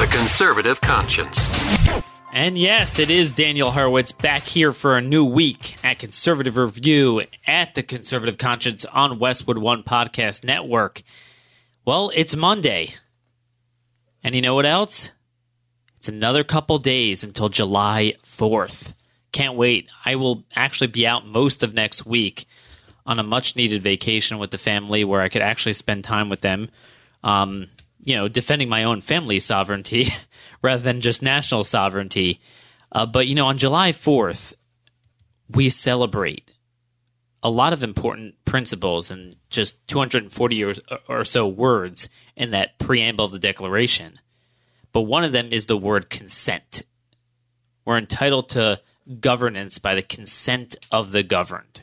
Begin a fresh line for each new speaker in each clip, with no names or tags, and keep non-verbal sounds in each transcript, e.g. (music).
The Conservative Conscience.
And yes, it is Daniel Horowitz back here for a new week at Conservative Review at the Conservative Conscience on Westwood One Podcast Network. Well, it's Monday. And you know what else? It's another couple days until July 4th. Can't wait. I will actually be out most of next week on a much needed vacation with the family where I could actually spend time with them. Um, you know, defending my own family sovereignty (laughs) rather than just national sovereignty. Uh, but, you know, on July 4th, we celebrate a lot of important principles and just 240 or, or so words in that preamble of the Declaration. But one of them is the word consent. We're entitled to governance by the consent of the governed.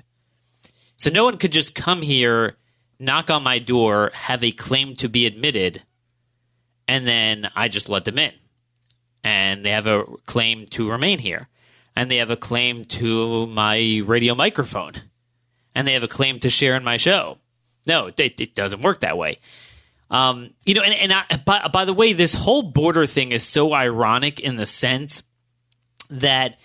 So no one could just come here, knock on my door, have a claim to be admitted, and then I just let them in. And they have a claim to remain here. And they have a claim to my radio microphone. And they have a claim to share in my show. No, it, it doesn't work that way. Um, you know, and, and I, by, by the way, this whole border thing is so ironic in the sense that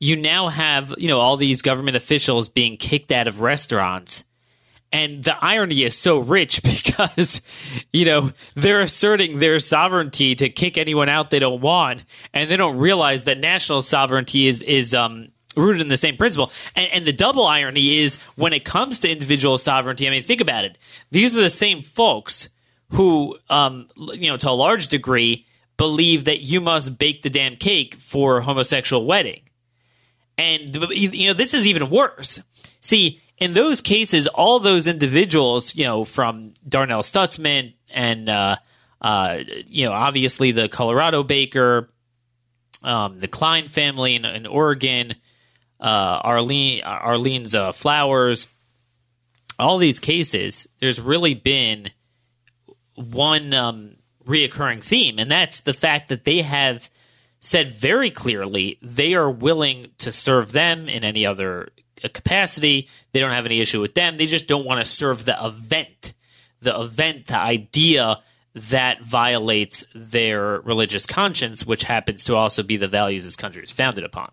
you now have, you know, all these government officials being kicked out of restaurants. And the irony is so rich (laughs) because, you know, they're asserting their sovereignty to kick anyone out they don't want. And they don't realize that national sovereignty is, is, um, rooted in the same principle. And, and, the double irony is when it comes to individual sovereignty, I mean, think about it. These are the same folks who, um, you know, to a large degree, believe that you must bake the damn cake for a homosexual wedding. And, you know, this is even worse. See, in those cases, all those individuals, you know, from Darnell Stutzman and, uh, uh, you know, obviously the Colorado baker, um, the Klein family in, in Oregon, uh, Arlene, Arlene's uh, flowers, all these cases, there's really been one um, reoccurring theme, and that's the fact that they have said very clearly they are willing to serve them in any other capacity. They don't have any issue with them. They just don't want to serve the event, the event, the idea that violates their religious conscience, which happens to also be the values this country is founded upon.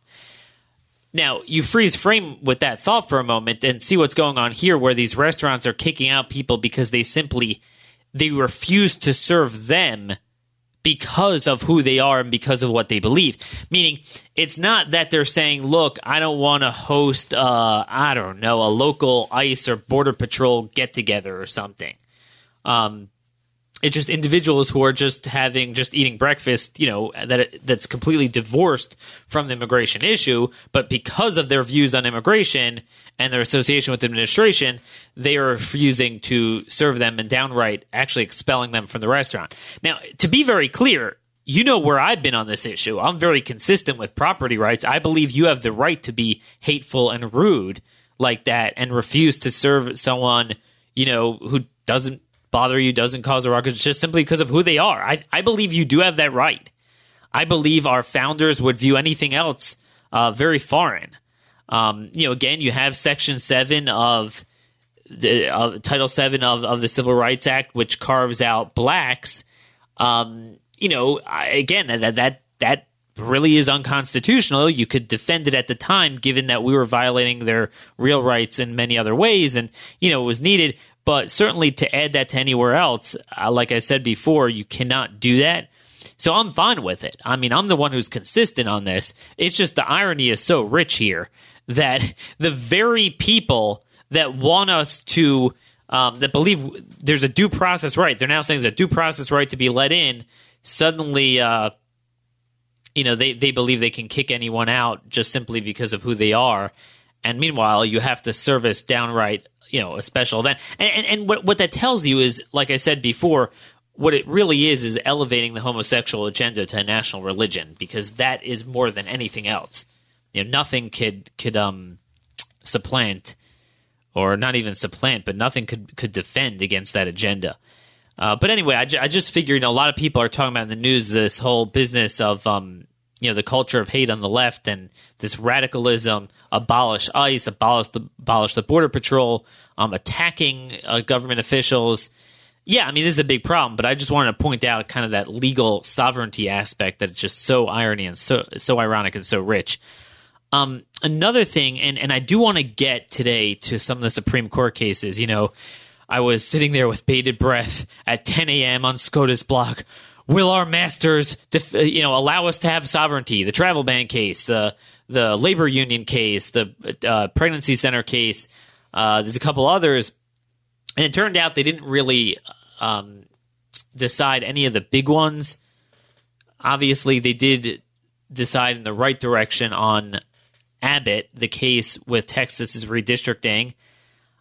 Now, you freeze frame with that thought for a moment and see what's going on here where these restaurants are kicking out people because they simply they refuse to serve them because of who they are and because of what they believe. Meaning, it's not that they're saying, look, I don't want to host, uh, I don't know, a local ICE or Border Patrol get together or something. Um, it's just individuals who are just having just eating breakfast, you know, that that's completely divorced from the immigration issue, but because of their views on immigration and their association with the administration, they are refusing to serve them and downright actually expelling them from the restaurant. Now, to be very clear, you know where I've been on this issue. I'm very consistent with property rights. I believe you have the right to be hateful and rude like that and refuse to serve someone, you know, who doesn't bother you, doesn't cause a ruckus, just simply because of who they are. I, I believe you do have that right. I believe our founders would view anything else uh, very foreign. Um, you know, again, you have Section Seven of the Title Seven of, of the Civil Rights Act, which carves out blacks. Um, you know, again, that that that really is unconstitutional. You could defend it at the time, given that we were violating their real rights in many other ways, and you know it was needed. But certainly to add that to anywhere else, like I said before, you cannot do that. So I'm fine with it. I mean, I'm the one who's consistent on this. It's just the irony is so rich here that (laughs) the very people that want us to, um, that believe there's a due process right, they're now saying there's a due process right to be let in, suddenly, uh, you know, they, they believe they can kick anyone out just simply because of who they are. And meanwhile, you have to service downright you know a special event and and, and what, what that tells you is like i said before what it really is is elevating the homosexual agenda to a national religion because that is more than anything else. You know, nothing could could um supplant or not even supplant, but nothing could could defend against that agenda. Uh, but anyway, I, ju- I just figured you know, a lot of people are talking about in the news this whole business of um, you know the culture of hate on the left and this radicalism, abolish ICE, abolish the abolish the border patrol, um, attacking uh, government officials. Yeah, I mean this is a big problem, but I just wanted to point out kind of that legal sovereignty aspect that it's just so irony and so so ironic and so rich. Um, another thing, and and I do want to get today to some of the Supreme Court cases. You know, I was sitting there with bated breath at 10 a.m. on SCOTUSblog. Will our masters, def- uh, you know, allow us to have sovereignty? The travel ban case, the the labor union case, the uh, pregnancy center case. Uh, there's a couple others, and it turned out they didn't really um, decide any of the big ones. Obviously, they did decide in the right direction on Abbott, the case with Texas's redistricting.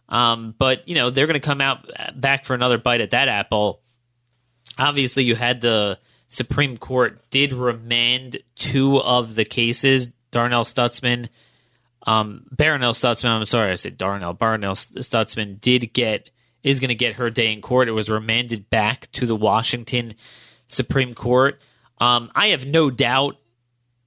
Um, but you know they're going to come out back for another bite at that apple. Obviously, you had the Supreme Court did remand two of the cases. Darnell Stutzman, um, Barronelle Stutzman. I'm sorry, I said Darnell. Barronelle Stutzman did get is going to get her day in court. It was remanded back to the Washington Supreme Court. Um, I have no doubt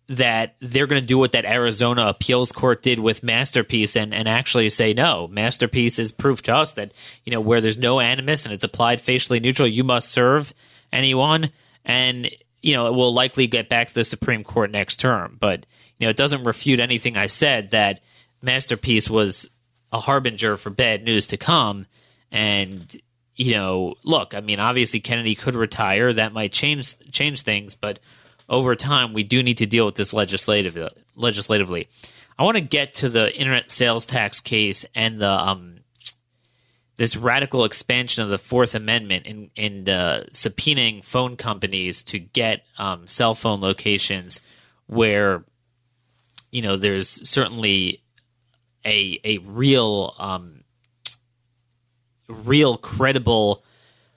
that they're going to do what that Arizona appeals court did with Masterpiece and, and actually say, no, Masterpiece is proof to us that, you know, where there's no animus and it's applied facially neutral, you must serve anyone. And, you know, it will likely get back to the Supreme Court next term. But, you know, it doesn't refute anything I said that Masterpiece was a harbinger for bad news to come. And, you know, look, I mean, obviously Kennedy could retire. That might change change things, but over time, we do need to deal with this legislative, legislatively. I want to get to the internet sales tax case and the um, this radical expansion of the Fourth Amendment in in uh, subpoenaing phone companies to get um, cell phone locations where you know there's certainly a a real um, real credible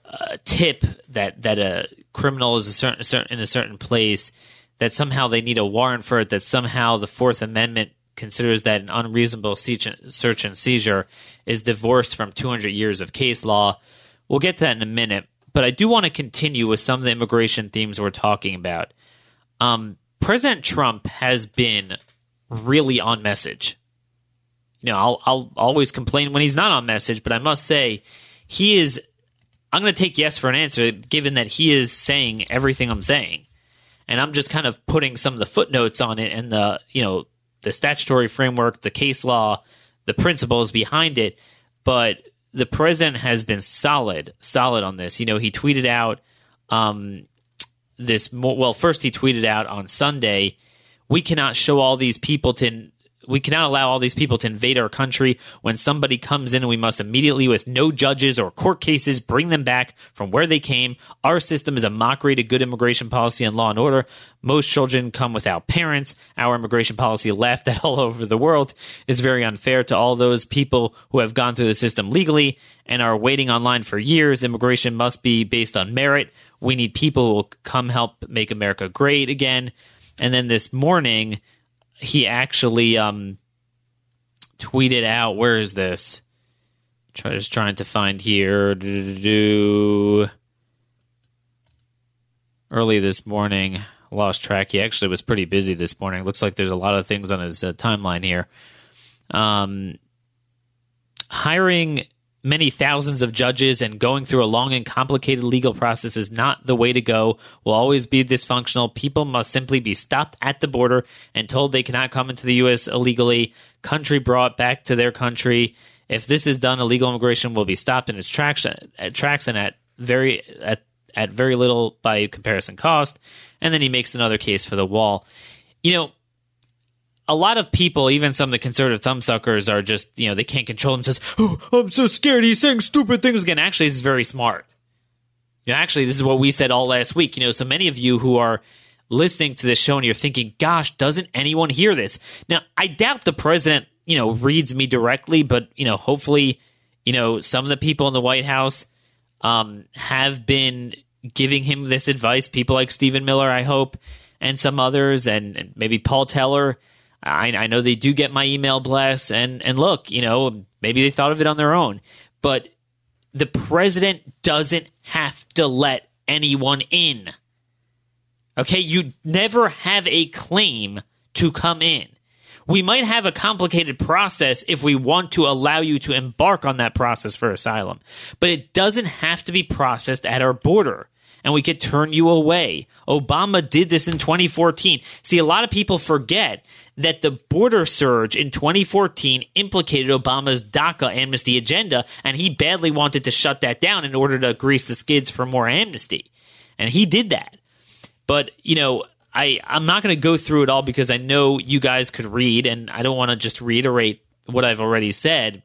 uh, tip that that a criminal is a certain, certain in a certain place that somehow they need a warrant for it that somehow the Fourth Amendment considers that an unreasonable search and seizure is divorced from 200 years of case law. We'll get to that in a minute, but I do want to continue with some of the immigration themes we're talking about. Um, President Trump has been really on message. You know, I'll, I'll always complain when he's not on message, but I must say he is I'm going to take yes for an answer, given that he is saying everything I'm saying, and I'm just kind of putting some of the footnotes on it and the you know the statutory framework, the case law, the principles behind it. But the president has been solid, solid on this. You know, he tweeted out um, this. Well, first he tweeted out on Sunday, "We cannot show all these people to we cannot allow all these people to invade our country. When somebody comes in, we must immediately, with no judges or court cases, bring them back from where they came. Our system is a mockery to good immigration policy and law and order. Most children come without parents. Our immigration policy, laughed at all over the world, is very unfair to all those people who have gone through the system legally and are waiting online for years. Immigration must be based on merit. We need people who will come help make America great again. And then this morning, he actually um, tweeted out. Where is this? Try just trying to find here. Early this morning, lost track. He actually was pretty busy this morning. Looks like there's a lot of things on his uh, timeline here. Um, hiring many thousands of judges and going through a long and complicated legal process is not the way to go, will always be dysfunctional. People must simply be stopped at the border and told they cannot come into the U.S. illegally, country brought back to their country. If this is done, illegal immigration will be stopped in its tracks, at tracks and at very at, at very little by comparison cost. And then he makes another case for the wall. You know, a lot of people, even some of the conservative thumbsuckers, are just, you know, they can't control themselves. Oh, I'm so scared. He's saying stupid things again. Actually, this is very smart. You know, actually, this is what we said all last week. You know, so many of you who are listening to this show and you're thinking, gosh, doesn't anyone hear this? Now, I doubt the president, you know, reads me directly, but, you know, hopefully, you know, some of the people in the White House um, have been giving him this advice. People like Stephen Miller, I hope, and some others, and maybe Paul Teller. I, I know they do get my email blasts, and and look, you know, maybe they thought of it on their own, but the president doesn't have to let anyone in. Okay, you never have a claim to come in. We might have a complicated process if we want to allow you to embark on that process for asylum, but it doesn't have to be processed at our border and we could turn you away. Obama did this in 2014. See, a lot of people forget that the border surge in 2014 implicated Obama's DACA amnesty agenda, and he badly wanted to shut that down in order to grease the skids for more amnesty. And he did that. But, you know, I, I'm not going to go through it all because I know you guys could read, and I don't want to just reiterate what I've already said.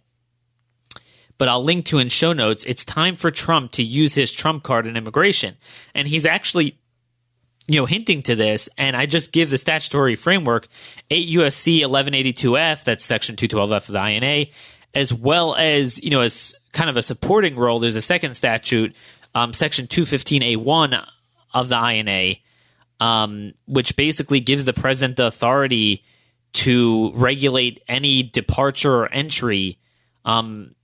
But I'll link to in show notes. It's time for Trump to use his Trump card in immigration. And he's actually, you know, hinting to this. And I just give the statutory framework 8 USC 1182F, that's section 212F of the INA, as well as, you know, as kind of a supporting role, there's a second statute, um, section 215A1 of the INA um, which basically gives the president the authority to regulate any departure or entry, um,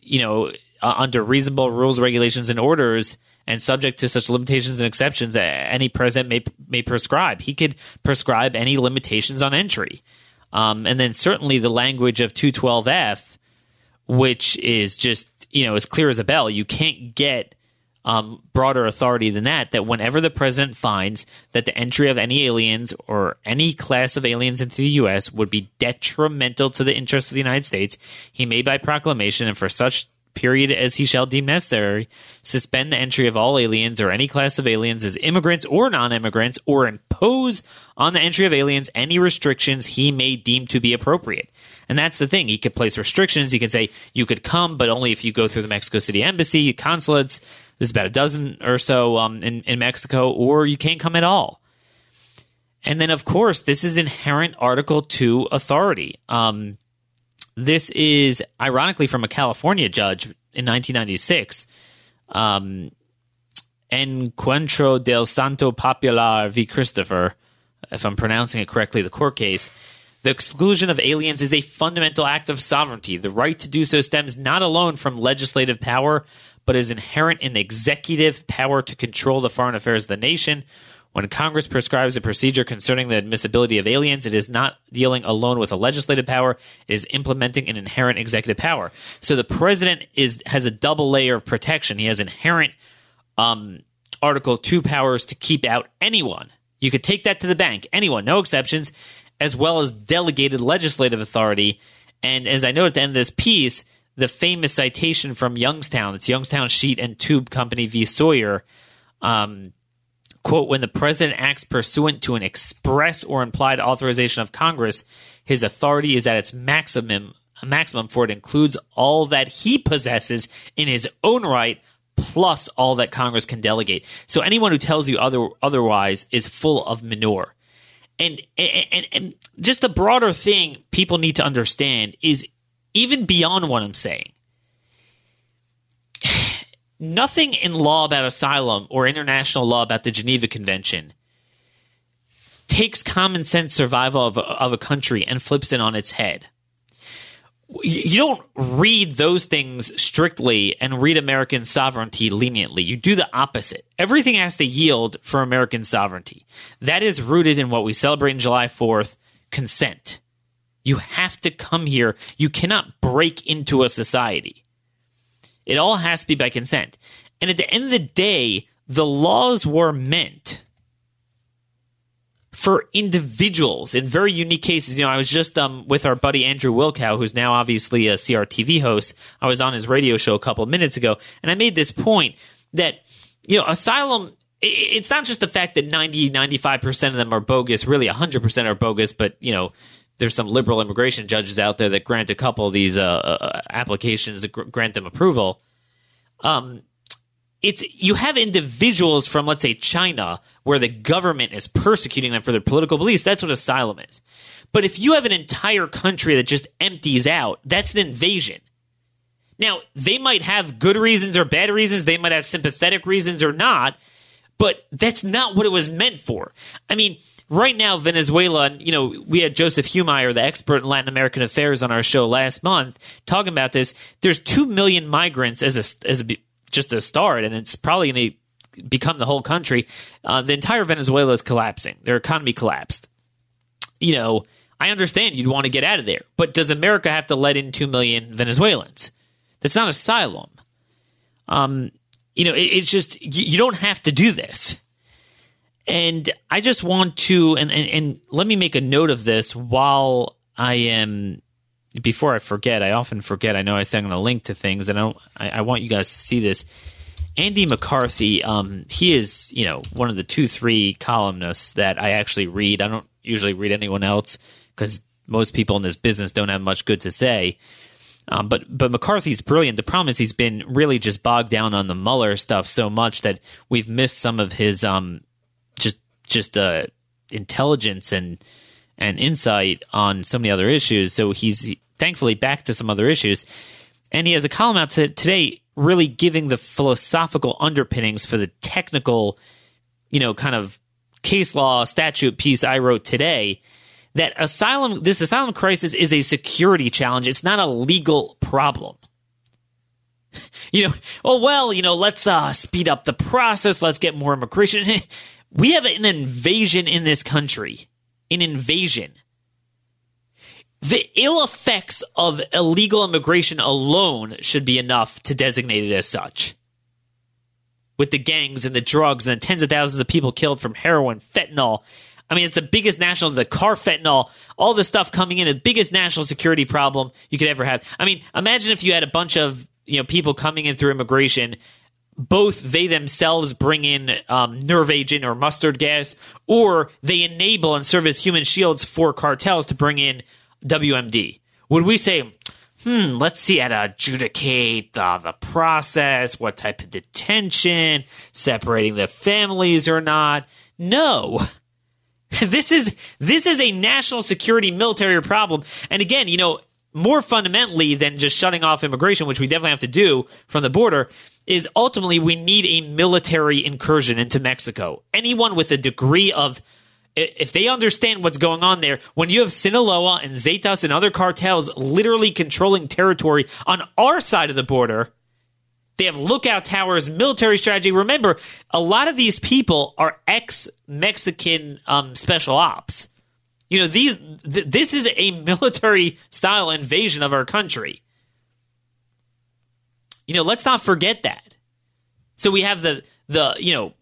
you know, uh, under reasonable rules, regulations, and orders, and subject to such limitations and exceptions any president may may prescribe. He could prescribe any limitations on entry, um, and then certainly the language of two twelve F, which is just you know as clear as a bell. You can't get um, broader authority than that that whenever the president finds that the entry of any aliens or any class of aliens into the U.S. would be detrimental to the interests of the United States, he may by proclamation and for such period as he shall deem necessary, suspend the entry of all aliens or any class of aliens as immigrants or non immigrants, or impose on the entry of aliens any restrictions he may deem to be appropriate. And that's the thing. He could place restrictions. He could say, you could come, but only if you go through the Mexico City embassy, consulates, there's about a dozen or so um, in, in Mexico, or you can't come at all. And then, of course, this is inherent Article 2 authority. Um, this is ironically from a California judge in 1996. Um, Encuentro del Canto Popular v. Christopher, if I'm pronouncing it correctly, the court case. The exclusion of aliens is a fundamental act of sovereignty. The right to do so stems not alone from legislative power, but is inherent in the executive power to control the foreign affairs of the nation. When Congress prescribes a procedure concerning the admissibility of aliens, it is not dealing alone with a legislative power; it is implementing an inherent executive power. So the president is has a double layer of protection. He has inherent um, Article Two powers to keep out anyone. You could take that to the bank, anyone, no exceptions, as well as delegated legislative authority. And as I note at the end of this piece, the famous citation from Youngstown. It's Youngstown Sheet and Tube Company v. Sawyer. Um, quote, when the president acts pursuant to an express or implied authorization of Congress, his authority is at its maximum, maximum for it includes all that he possesses in his own right, plus all that Congress can delegate. So anyone who tells you other, otherwise is full of manure. And, and, and just the broader thing people need to understand is even beyond what I'm saying, nothing in law about asylum or international law about the Geneva Convention takes common sense survival of a, of a country and flips it on its head. You don't read those things strictly and read American sovereignty leniently. You do the opposite. Everything has to yield for American sovereignty. That is rooted in what we celebrate in July 4th consent. You have to come here. You cannot break into a society. It all has to be by consent. And at the end of the day, the laws were meant for individuals in very unique cases. You know, I was just um, with our buddy Andrew Wilkow, who's now obviously a CRTV host. I was on his radio show a couple of minutes ago, and I made this point that, you know, asylum it's not just the fact that 90 95% of them are bogus really 100% are bogus but you know there's some liberal immigration judges out there that grant a couple of these uh, uh, applications that gr- grant them approval. Um, it's you have individuals from let's say China where the government is persecuting them for their political beliefs. That's what asylum is. But if you have an entire country that just empties out, that's an invasion. Now, they might have good reasons or bad reasons. They might have sympathetic reasons or not. but that's not what it was meant for. I mean, right now, Venezuela, you know, we had Joseph Humire, the expert in Latin American affairs, on our show last month, talking about this. There's two million migrants as a as a, just a start, and it's probably going to become the whole country. Uh, the entire Venezuela is collapsing; their economy collapsed. You know, I understand you'd want to get out of there, but does America have to let in two million Venezuelans? That's not asylum. Um, you know, it, it's just you, you don't have to do this. And I just want to, and, and, and let me make a note of this while I am, before I forget, I often forget. I know I said I'm going to link to things, and I, don't, I, I, want you guys to see this. Andy McCarthy, um, he is, you know, one of the two, three columnists that I actually read. I don't usually read anyone else because most people in this business don't have much good to say. Um, but but McCarthy's brilliant. The problem is he's been really just bogged down on the Mueller stuff so much that we've missed some of his um, just uh, intelligence and and insight on so many other issues. So he's thankfully back to some other issues, and he has a column out today really giving the philosophical underpinnings for the technical, you know, kind of case law statute piece I wrote today. That asylum, this asylum crisis is a security challenge. It's not a legal problem (laughs) you know, oh well, you know, let's uh, speed up the process. Let's get more immigration. (laughs) We have an invasion in this country. An invasion. The ill effects of illegal immigration alone should be enough to designate it as such. With the gangs and the drugs and the tens of thousands of people killed from heroin, fentanyl. I mean, it's the biggest national, the carfentanil, all the stuff coming in, the biggest national security problem you could ever have. I mean, imagine if you had a bunch of you know people coming in through immigration both they themselves bring in um, nerve agent or mustard gas, or they enable and serve as human shields for cartels to bring in WMD. Would we say, hmm, let's see how to adjudicate the, the process, what type of detention, separating the families or not? No. (laughs) This is this is a national security military problem. And again, you know, more fundamentally than just shutting off immigration, which we definitely have to do from the border, is ultimately we need a military incursion into Mexico. Anyone with a degree of if they understand what's going on there, when you have Sinaloa and Zetas and other cartels literally controlling territory on our side of the border, they have lookout towers, military strategy. Remember, a lot of these people are ex Mexican um, special ops. You know, these th- this is a military style invasion of our country. You know, let's not forget that. So we have the the you know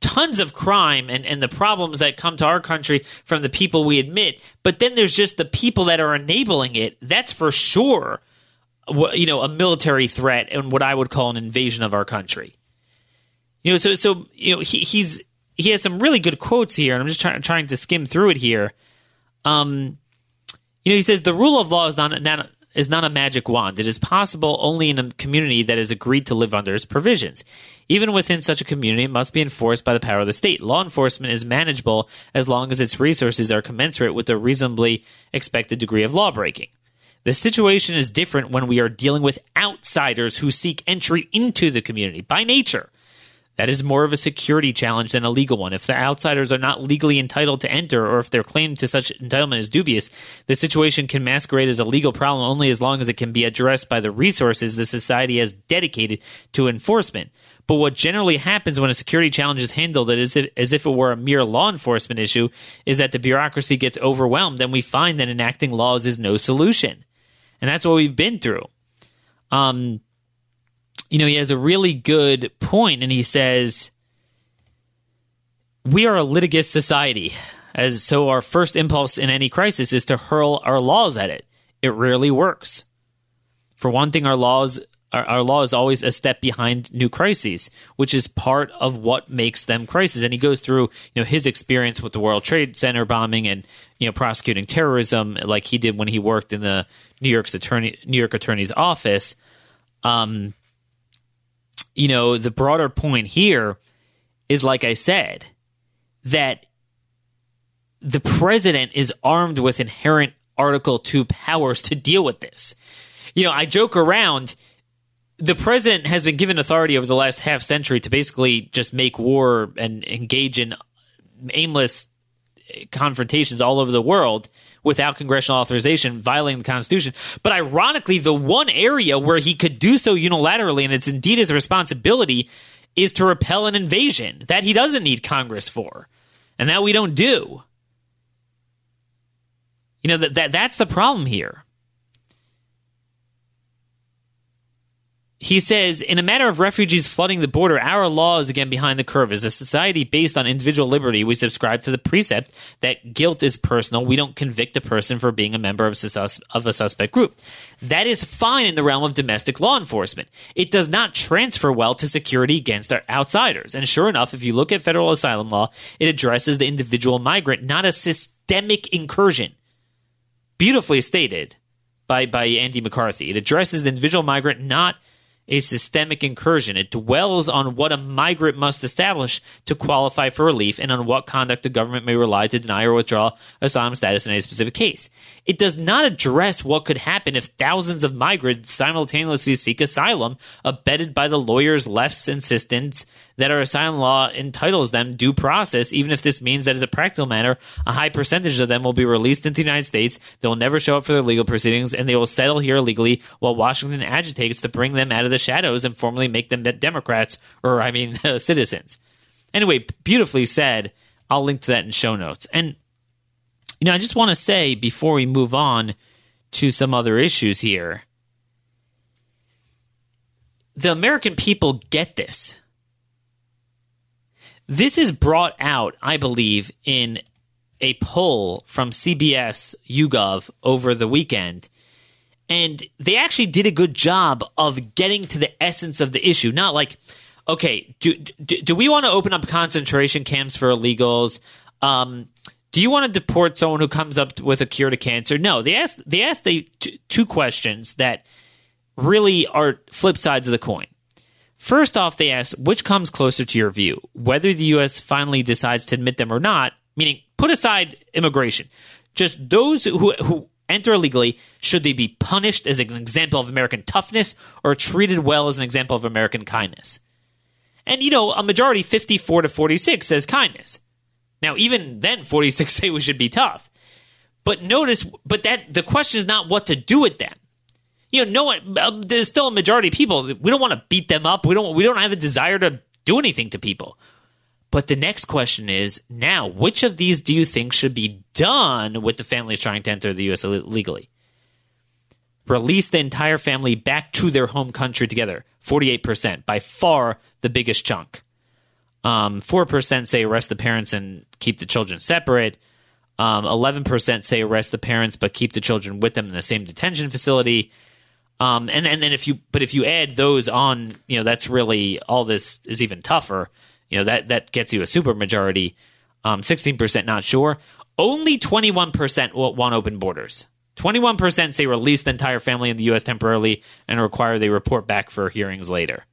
tons of crime and, and the problems that come to our country from the people we admit, but then there's just the people that are enabling it. That's for sure, you know, a military threat and what I would call an invasion of our country. You know, so so you know he, he's he has some really good quotes here, and I'm just trying trying to skim through it here. Um, you know, he says the rule of law is not, not is not a magic wand. It is possible only in a community that has agreed to live under its provisions. Even within such a community, it must be enforced by the power of the state. Law enforcement is manageable as long as its resources are commensurate with the reasonably expected degree of lawbreaking. The situation is different when we are dealing with outsiders who seek entry into the community by nature. That is more of a security challenge than a legal one. If the outsiders are not legally entitled to enter, or if their claim to such entitlement is dubious, the situation can masquerade as a legal problem only as long as it can be addressed by the resources the society has dedicated to enforcement. But what generally happens when a security challenge is handled as if, as if it were a mere law enforcement issue is that the bureaucracy gets overwhelmed and we find that enacting laws is no solution. And that's what we've been through. Um, you know, he has a really good point, and he says, "We are a litigious society, as so our first impulse in any crisis is to hurl our laws at it. It rarely works. For one thing, our laws." Our, law is always a step behind new crises, which is part of what makes them crises. And he goes through, you know, his experience with the World Trade Center bombing and you know prosecuting terrorism, like he did when he worked in the New York's attorney New York Attorney's office. Um, you know, the broader point here is like I said, that the president is armed with inherent Article 2 powers to deal with this. You know, I joke around the president has been given authority over the last half century to basically just make war and engage in aimless confrontations all over the world without congressional authorization, violating the Constitution. But ironically, the one area where he could do so unilaterally, and it's indeed his responsibility, is to repel an invasion that he doesn't need Congress for, and that we don't do. You know that, that that's the problem here. He says, in a matter of refugees flooding the border, our law is again behind the curve. As a society based on individual liberty, we subscribe to the precept that guilt is personal. We don't convict a person for being a member of a, sus- of a suspect group. That is fine in the realm of domestic law enforcement. It does not transfer well to security against outsiders. And sure enough, if you look at federal asylum law, it addresses the individual migrant, not a systemic incursion. Beautifully stated by, by Andy McCarthy. It addresses the individual migrant, not a systemic incursion. It dwells on what a migrant must establish to qualify for relief and on what conduct the government may rely to deny or withdraw asylum status in a specific case. It does not address what could happen if thousands of migrants simultaneously seek asylum, abetted by the lawyers' left's insistence that our asylum law entitles them due process, even if this means that as a practical matter, a high percentage of them will be released into the United States, they will never show up for their legal proceedings, and they will settle here illegally while Washington agitates to bring them out of the shadows and formally make them Democrats, or I mean, (laughs) citizens. Anyway, beautifully said. I'll link to that in show notes. And, you know, I just want to say before we move on to some other issues here, the American people get this. This is brought out, I believe, in a poll from CBS YouGov over the weekend. And they actually did a good job of getting to the essence of the issue. Not like, okay, do, do, do we want to open up concentration camps for illegals? Um, do you want to deport someone who comes up with a cure to cancer? No, they asked they asked the t- two questions that really are flip sides of the coin. First off, they asked which comes closer to your view, whether the U.S. finally decides to admit them or not, meaning put aside immigration. Just those who, who enter illegally, should they be punished as an example of American toughness or treated well as an example of American kindness? And, you know, a majority, 54 to 46, says kindness. Now, even then, 46 (laughs) say we should be tough. But notice, but that the question is not what to do with them you know, no one. Um, there's still a majority of people. We don't want to beat them up. We don't. We don't have a desire to do anything to people. But the next question is now, which of these do you think should be done with the families trying to enter the U.S. legally? Release the entire family back to their home country together. Forty-eight percent, by far the biggest chunk. Um, four um, percent say arrest the parents and keep the children separate. Um, eleven um, percent say arrest the parents but keep the children with them in the same detention facility. Um, and and then if you but if you add those on, you know that's really all this is even tougher. You know that that gets you a super majority. Um, sixteen percent not sure. Only twenty one percent want open borders. Twenty one percent say release the entire family in the U.S. temporarily and require they report back for hearings later.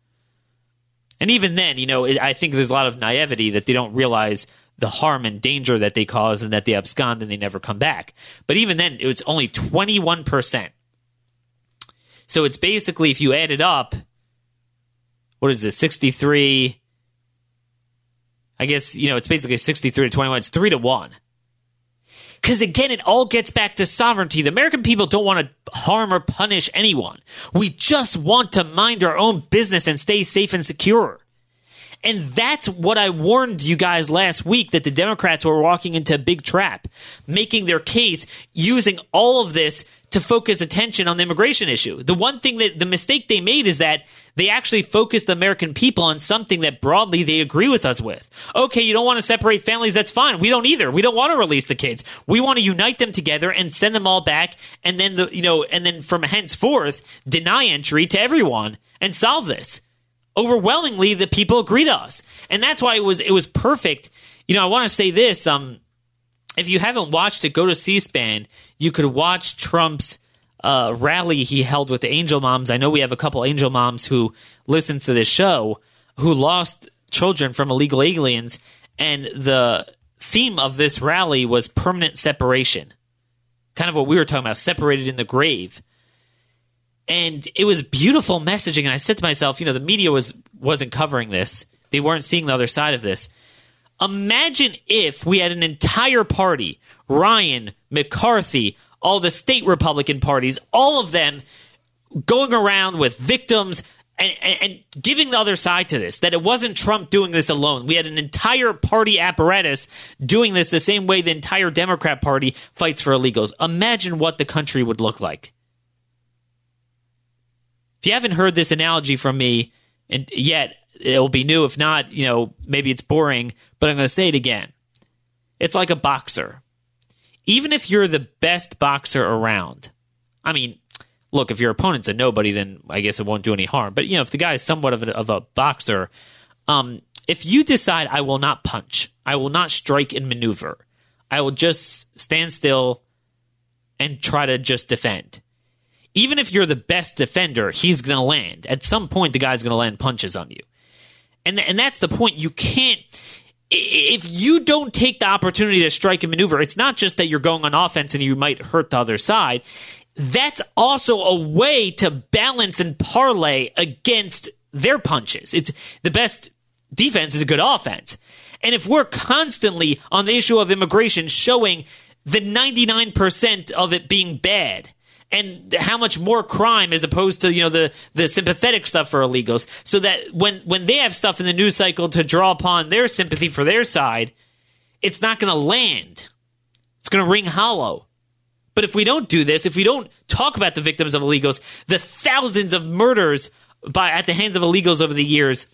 And even then, you know, I think there's a lot of naivety that they don't realize the harm and danger that they cause and that they abscond and they never come back. But even then, it was only 21% so it's basically, if you add it up, what is this, 63? I guess, you know, it's basically 63 to 21. It's 3 to 1. Because again, it all gets back to sovereignty. The American people don't want to harm or punish anyone. We just want to mind our own business and stay safe and secure. And that's what I warned you guys last week that the Democrats were walking into a big trap, making their case using all of this to focus attention on the immigration issue. The one thing that the mistake they made is that they actually focused the American people on something that broadly they agree with us with. Okay, you don't want to separate families, that's fine. We don't either. We don't want to release the kids. We want to unite them together and send them all back and then the you know, and then from henceforth deny entry to everyone and solve this. Overwhelmingly the people agree to us. And that's why it was it was perfect. You know, I want to say this um if you haven't watched it, go to C-SPAN you could watch Trump's uh, rally he held with the Angel Moms. I know we have a couple Angel Moms who listen to this show who lost children from illegal aliens, and the theme of this rally was permanent separation. Kind of what we were talking about, separated in the grave. and it was beautiful messaging. And I said to myself, you know, the media was wasn't covering this; they weren't seeing the other side of this. Imagine if we had an entire party, Ryan, McCarthy, all the state Republican parties, all of them going around with victims and, and, and, giving the other side to this that it wasn't Trump doing this alone. We had an entire party apparatus doing this the same way the entire Democrat Party fights for illegals. Imagine what the country would look like. If you haven't heard this analogy from me and yet, it'll be new. If not, you know, maybe it's boring, but I'm going to say it again. It's like a boxer. Even if you're the best boxer around, I mean, look, if your opponent's a nobody, then I guess it won't do any harm. But you know, if the guy is somewhat of a, of a boxer, um, if you decide I will not punch, I will not strike and maneuver, I will just stand still and try to just defend. Even if you're the best defender, he's going to land. At some point, the guy's going to land punches on you. And, and that's the point. You can't, if you don't take the opportunity to strike and maneuver, it's not just that you're going on offense and you might hurt the other side that's also a way to balance and parlay against their punches. It's the best defense is a good offense. And if we're constantly on the issue of immigration showing the 99% of it being bad and how much more crime as opposed to, you know, the, the sympathetic stuff for illegals so that when, when they have stuff in the news cycle to draw upon their sympathy for their side, it's not going to land. It's going to ring hollow. But if we don't do this, if we don't talk about the victims of illegals, the thousands of murders by at the hands of illegals over the years,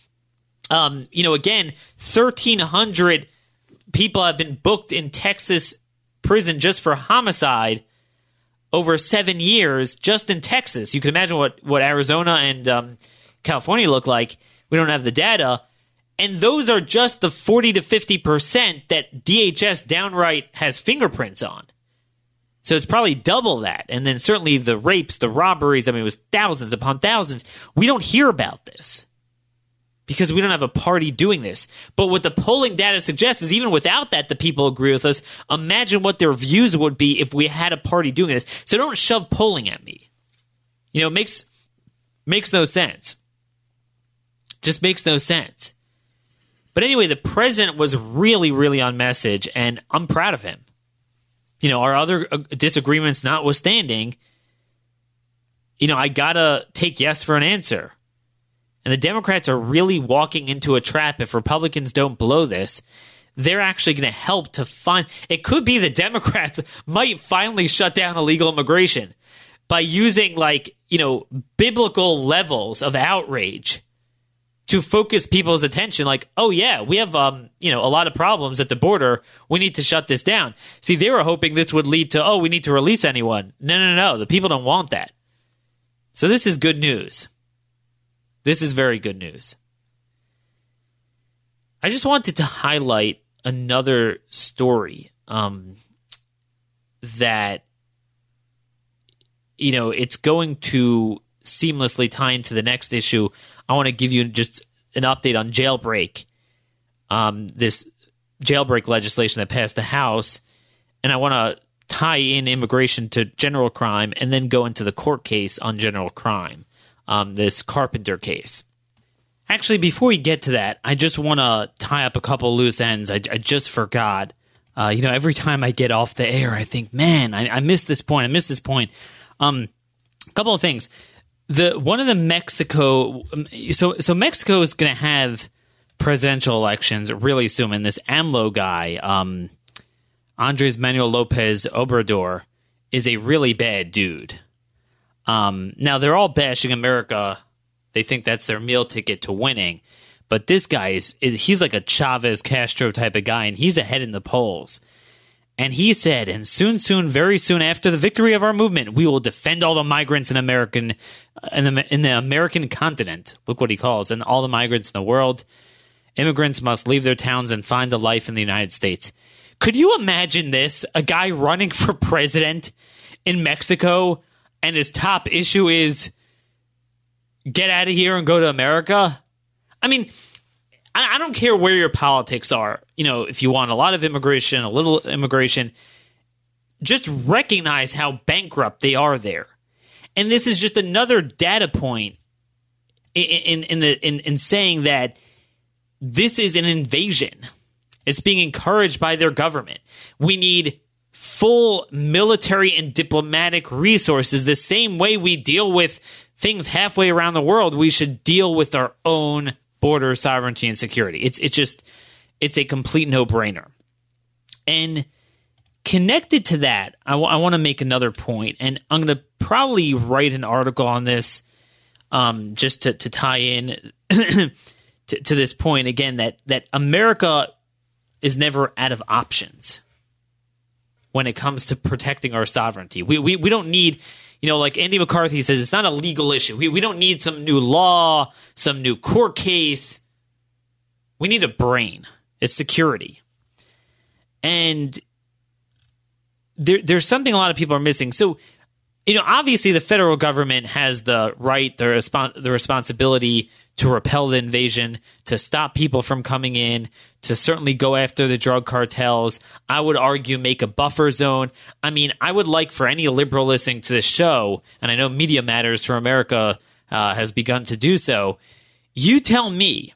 um, you know, again, thirteen hundred people have been booked in Texas prison just for homicide over seven years, just in Texas. You can imagine what what Arizona and um, California look like. We don't have the data. And those are just the 40 to 50% that DHS downright has fingerprints on. So it's probably double that. And then certainly the rapes, the robberies, I mean, it was thousands upon thousands. We don't hear about this because we don't have a party doing this. But what the polling data suggests is even without that, the people agree with us. Imagine what their views would be if we had a party doing this. So don't shove polling at me. You know, it makes makes no sense. Just makes no sense. But anyway, the president was really, really on message, and I'm proud of him you know, our other uh, disagreements notwithstanding, you know, I gotta take yes for an answer. And the Democrats are really walking into a trap if Republicans don't blow this. They're actually going to help to find. It could be the Democrats (laughs) might finally shut down illegal immigration by using, like, you know, biblical levels of outrage to focus people's attention like oh yeah we have um you know a lot of problems at the border we need to shut this down see they were hoping this would lead to oh we need to release anyone no no no the people don't want that so this is good news this is very good news i just wanted to highlight another story um that you know it's going to seamlessly tie into the next issue I want to give you just an update on jailbreak. Um, this jailbreak legislation that passed the House, and I want to tie in immigration to general crime and then go into the court case on general crime, um, this Carpenter case. Actually, before we get to that, I just want to tie up a couple loose ends. I, I just forgot. Uh, you know, every time I get off the air, I think, man, I, I missed this point. I missed this point. Um, a couple of things the one of the Mexico so so Mexico is going to have presidential elections really soon, and this AMLO guy, um, Andres Manuel Lopez Obrador, is a really bad dude. Um, now they're all bashing America; they think that's their meal ticket to winning. But this guy is, is he's like a Chavez Castro type of guy, and he's ahead in the polls. And he said, and soon, soon, very soon after the victory of our movement, we will defend all the migrants in American in the, in the American continent. Look what he calls, and all the migrants in the world. Immigrants must leave their towns and find a life in the United States. Could you imagine this? A guy running for president in Mexico, and his top issue is get out of here and go to America? I mean, I, I don't care where your politics are. You know, if you want a lot of immigration, a little immigration, just recognize how bankrupt they are there. And this is just another data point in in, in the in, in saying that this is an invasion. It's being encouraged by their government. We need full military and diplomatic resources the same way we deal with things halfway around the world we should deal with our own border sovereignty and security. It's it's just it's a complete no-brainer. And connected to that I, w- I want to make another point and i'm going to probably write an article on this um, just to, to tie in (clears throat) to, to this point again that that america is never out of options when it comes to protecting our sovereignty. We, we, we don't need, you know, like Andy McCarthy says, it's not a legal issue. We, we don't need some new law, some new court case. We need a brain. It's security. And there, there's something a lot of people are missing. So, you know, obviously the federal government has the right, the, respons- the responsibility to repel the invasion, to stop people from coming in, to certainly go after the drug cartels. I would argue make a buffer zone. I mean, I would like for any liberal listening to this show, and I know Media Matters for America uh, has begun to do so. You tell me,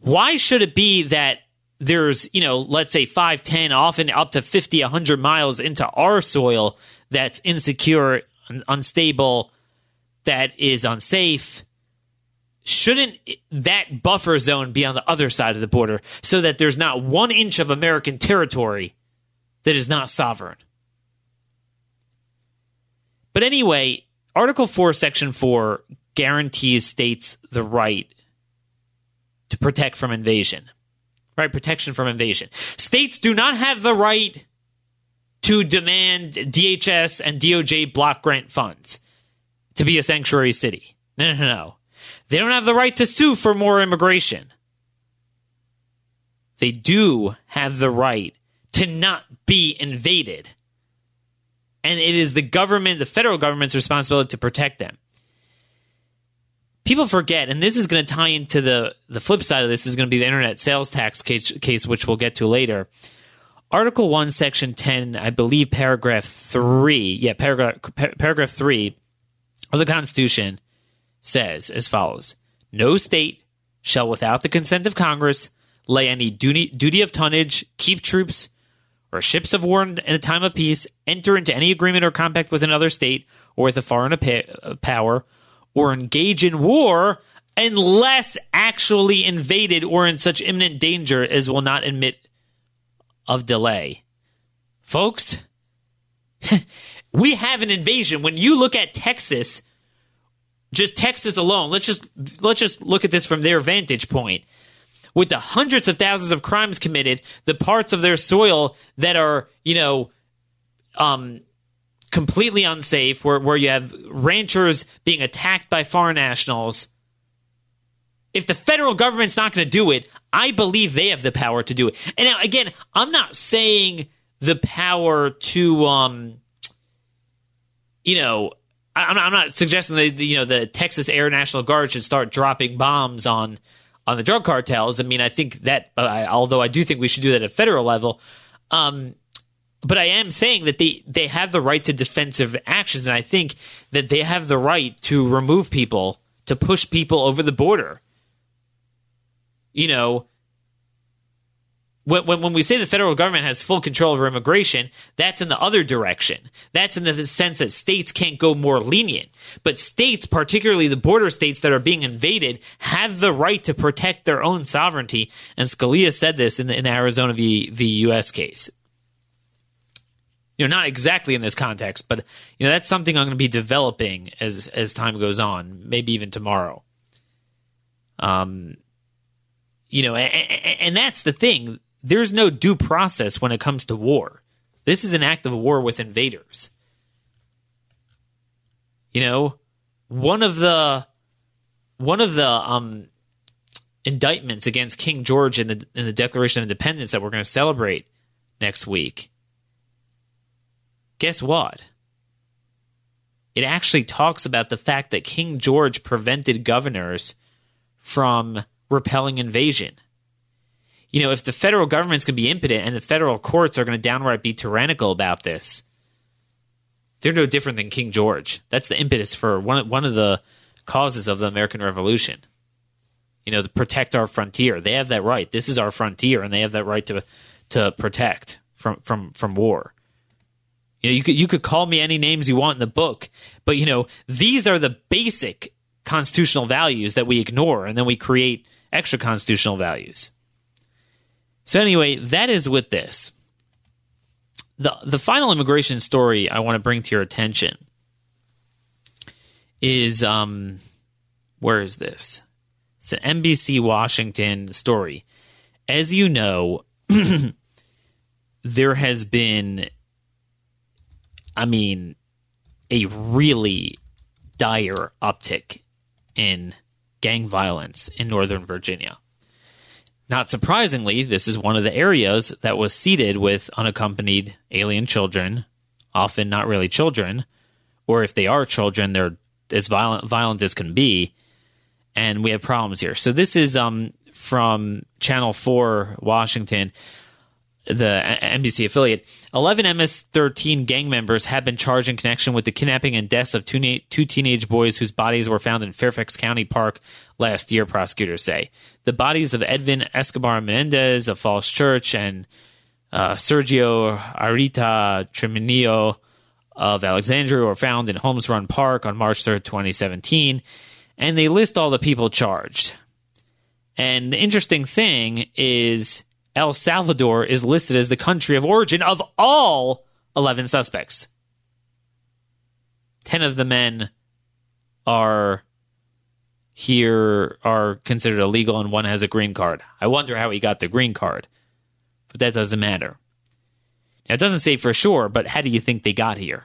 why should it be that there's, you know, let's say 5, 10, often up to 50, 100 miles into our soil that's insecure, unstable, that is unsafe? Shouldn't that buffer zone be on the other side of the border so that there's not one inch of American territory that is not sovereign? But anyway, Article 4, Section 4 guarantees states the right to protect from invasion. Right? Protection from invasion. States do not have the right to demand DHS and DOJ block grant funds to be a sanctuary city. No, no, no. They don't have the right to sue for more immigration. They do have the right to not be invaded. And it is the government, the federal government's responsibility to protect them. People forget, and this is going to tie into the, the flip side of this is going to be the internet sales tax case, case, which we'll get to later. Article 1, Section 10, I believe paragraph 3, yeah, paragraph, paragraph 3 of the Constitution says as follows No state shall, without the consent of Congress, lay any duty, duty of tonnage, keep troops, or ships of war in a time of peace, enter into any agreement or compact with another state or with a foreign uh, power, or engage in war unless actually invaded or in such imminent danger as will not admit of delay. Folks, (laughs) we have an invasion. When you look at Texas, just Texas alone, let's just let's just look at this from their vantage point. With the hundreds of thousands of crimes committed, the parts of their soil that are, you know, um, completely unsafe, where, where you have ranchers being attacked by foreign nationals. If the federal government's not going to do it, I believe they have the power to do it. And now, again, I'm not saying the power to, um, you know, I'm not, I'm not suggesting that you know the Texas Air National Guard should start dropping bombs on on the drug cartels. I mean, I think that, uh, although I do think we should do that at federal level, um, but I am saying that they they have the right to defensive actions, and I think that they have the right to remove people, to push people over the border. You know, when, when, we say the federal government has full control over immigration, that's in the other direction. That's in the sense that states can't go more lenient. But states, particularly the border states that are being invaded, have the right to protect their own sovereignty. And Scalia said this in the, in the Arizona v, v. U.S. case. You know, not exactly in this context, but you know that's something I'm going to be developing as as time goes on, maybe even tomorrow. Um, you know, and, and that's the thing there's no due process when it comes to war. This is an act of war with invaders. You know, one of the one of the um, indictments against King George in the in the Declaration of Independence that we're going to celebrate next week. Guess what? It actually talks about the fact that King George prevented governors from repelling invasion you know, if the federal government's going to be impotent and the federal courts are going to downright be tyrannical about this, They're no different than King George. That's the impetus for one one of the causes of the American Revolution. You know, to protect our frontier. They have that right. This is our frontier, and they have that right to to protect from from from war. You know, you could you could call me any names you want in the book, but you know, these are the basic constitutional values that we ignore, and then we create extra constitutional values. So anyway, that is with this. The the final immigration story I want to bring to your attention is um where is this? It's an NBC Washington story. As you know, (clears throat) there has been I mean a really dire uptick in gang violence in Northern Virginia. Not surprisingly, this is one of the areas that was seeded with unaccompanied alien children, often not really children, or if they are children, they're as violent violent as can be, and we have problems here. So this is um, from Channel Four, Washington the NBC affiliate, 11 MS-13 gang members have been charged in connection with the kidnapping and deaths of two, two teenage boys whose bodies were found in Fairfax County Park last year, prosecutors say. The bodies of Edwin Escobar Menendez of Falls Church and uh, Sergio Arita Treminio of Alexandria were found in Holmes Run Park on March 3rd, 2017, and they list all the people charged. And the interesting thing is El Salvador is listed as the country of origin of all 11 suspects. 10 of the men are here are considered illegal and one has a green card. I wonder how he got the green card. But that doesn't matter. Now, it doesn't say for sure, but how do you think they got here?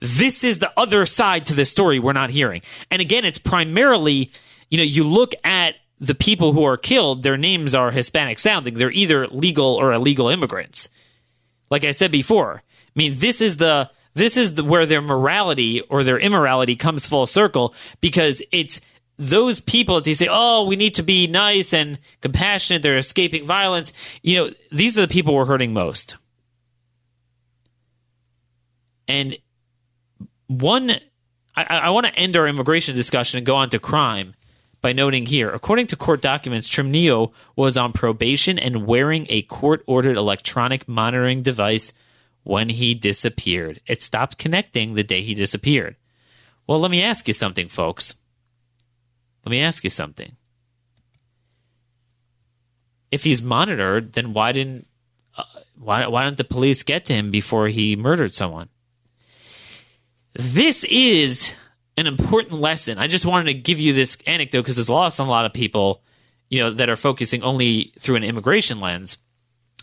This is the other side to this story we're not hearing. And again, it's primarily, you know, you look at the people who are killed, their names are Hispanic sounding. They're either legal or illegal immigrants. Like I said before, I mean, this is the this is the, where their morality or their immorality comes full circle because it's those people that they say, "Oh, we need to be nice and compassionate." They're escaping violence. You know, these are the people we're hurting most. And one, I, I want to end our immigration discussion and go on to crime by noting here, according to court documents, Trimnio was on probation and wearing a court ordered electronic monitoring device when he disappeared. It stopped connecting the day he disappeared. Well, let me ask you something, folks. Let me ask you something. If he's monitored, then why didn't uh, why why didn't the police get to him before he murdered someone? This is an important lesson. I just wanted to give you this anecdote because it's lost on a lot of people, you know, that are focusing only through an immigration lens.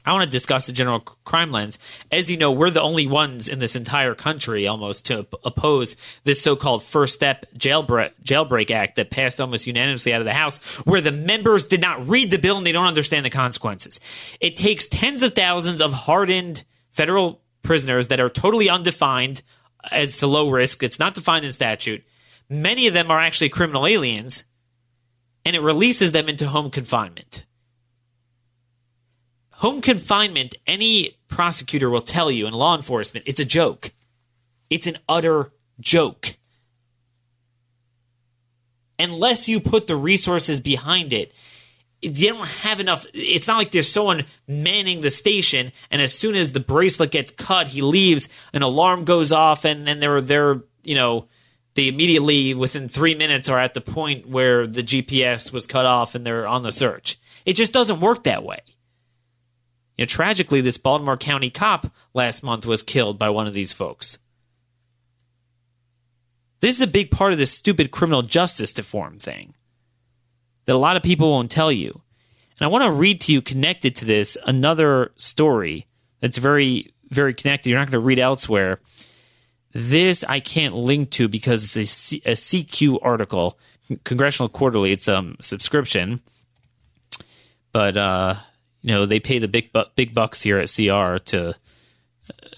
I want to discuss the general crime lens. As you know, we're the only ones in this entire country almost to oppose this so-called First Step jailbreak, jailbreak Act that passed almost unanimously out of the House, where the members did not read the bill and they don't understand the consequences. It takes tens of thousands of hardened federal prisoners that are totally undefined, as to low risk. It's not defined in statute. Many of them are actually criminal aliens, and it releases them into home confinement. Home confinement, any prosecutor will tell you in law enforcement, it's a joke. It's an utter joke. Unless you put the resources behind it, they don't have enough. It's not like there's someone manning the station, and as soon as the bracelet gets cut, he leaves, an alarm goes off, and then they're they're you know they immediately within three minutes are at the point where the GPS was cut off and they're on the search. It just doesn't work that way. You know, tragically, this Baltimore County cop last month was killed by one of these folks. This is a big part of this stupid criminal justice reform thing that a lot of people won't tell you. And I want to read to you, connected to this, another story that's very, very connected. You're not going to read elsewhere. This I can't link to because it's a, C- a CQ article, Congressional Quarterly. It's a um, subscription, but uh, you know they pay the big bu- big bucks here at CR to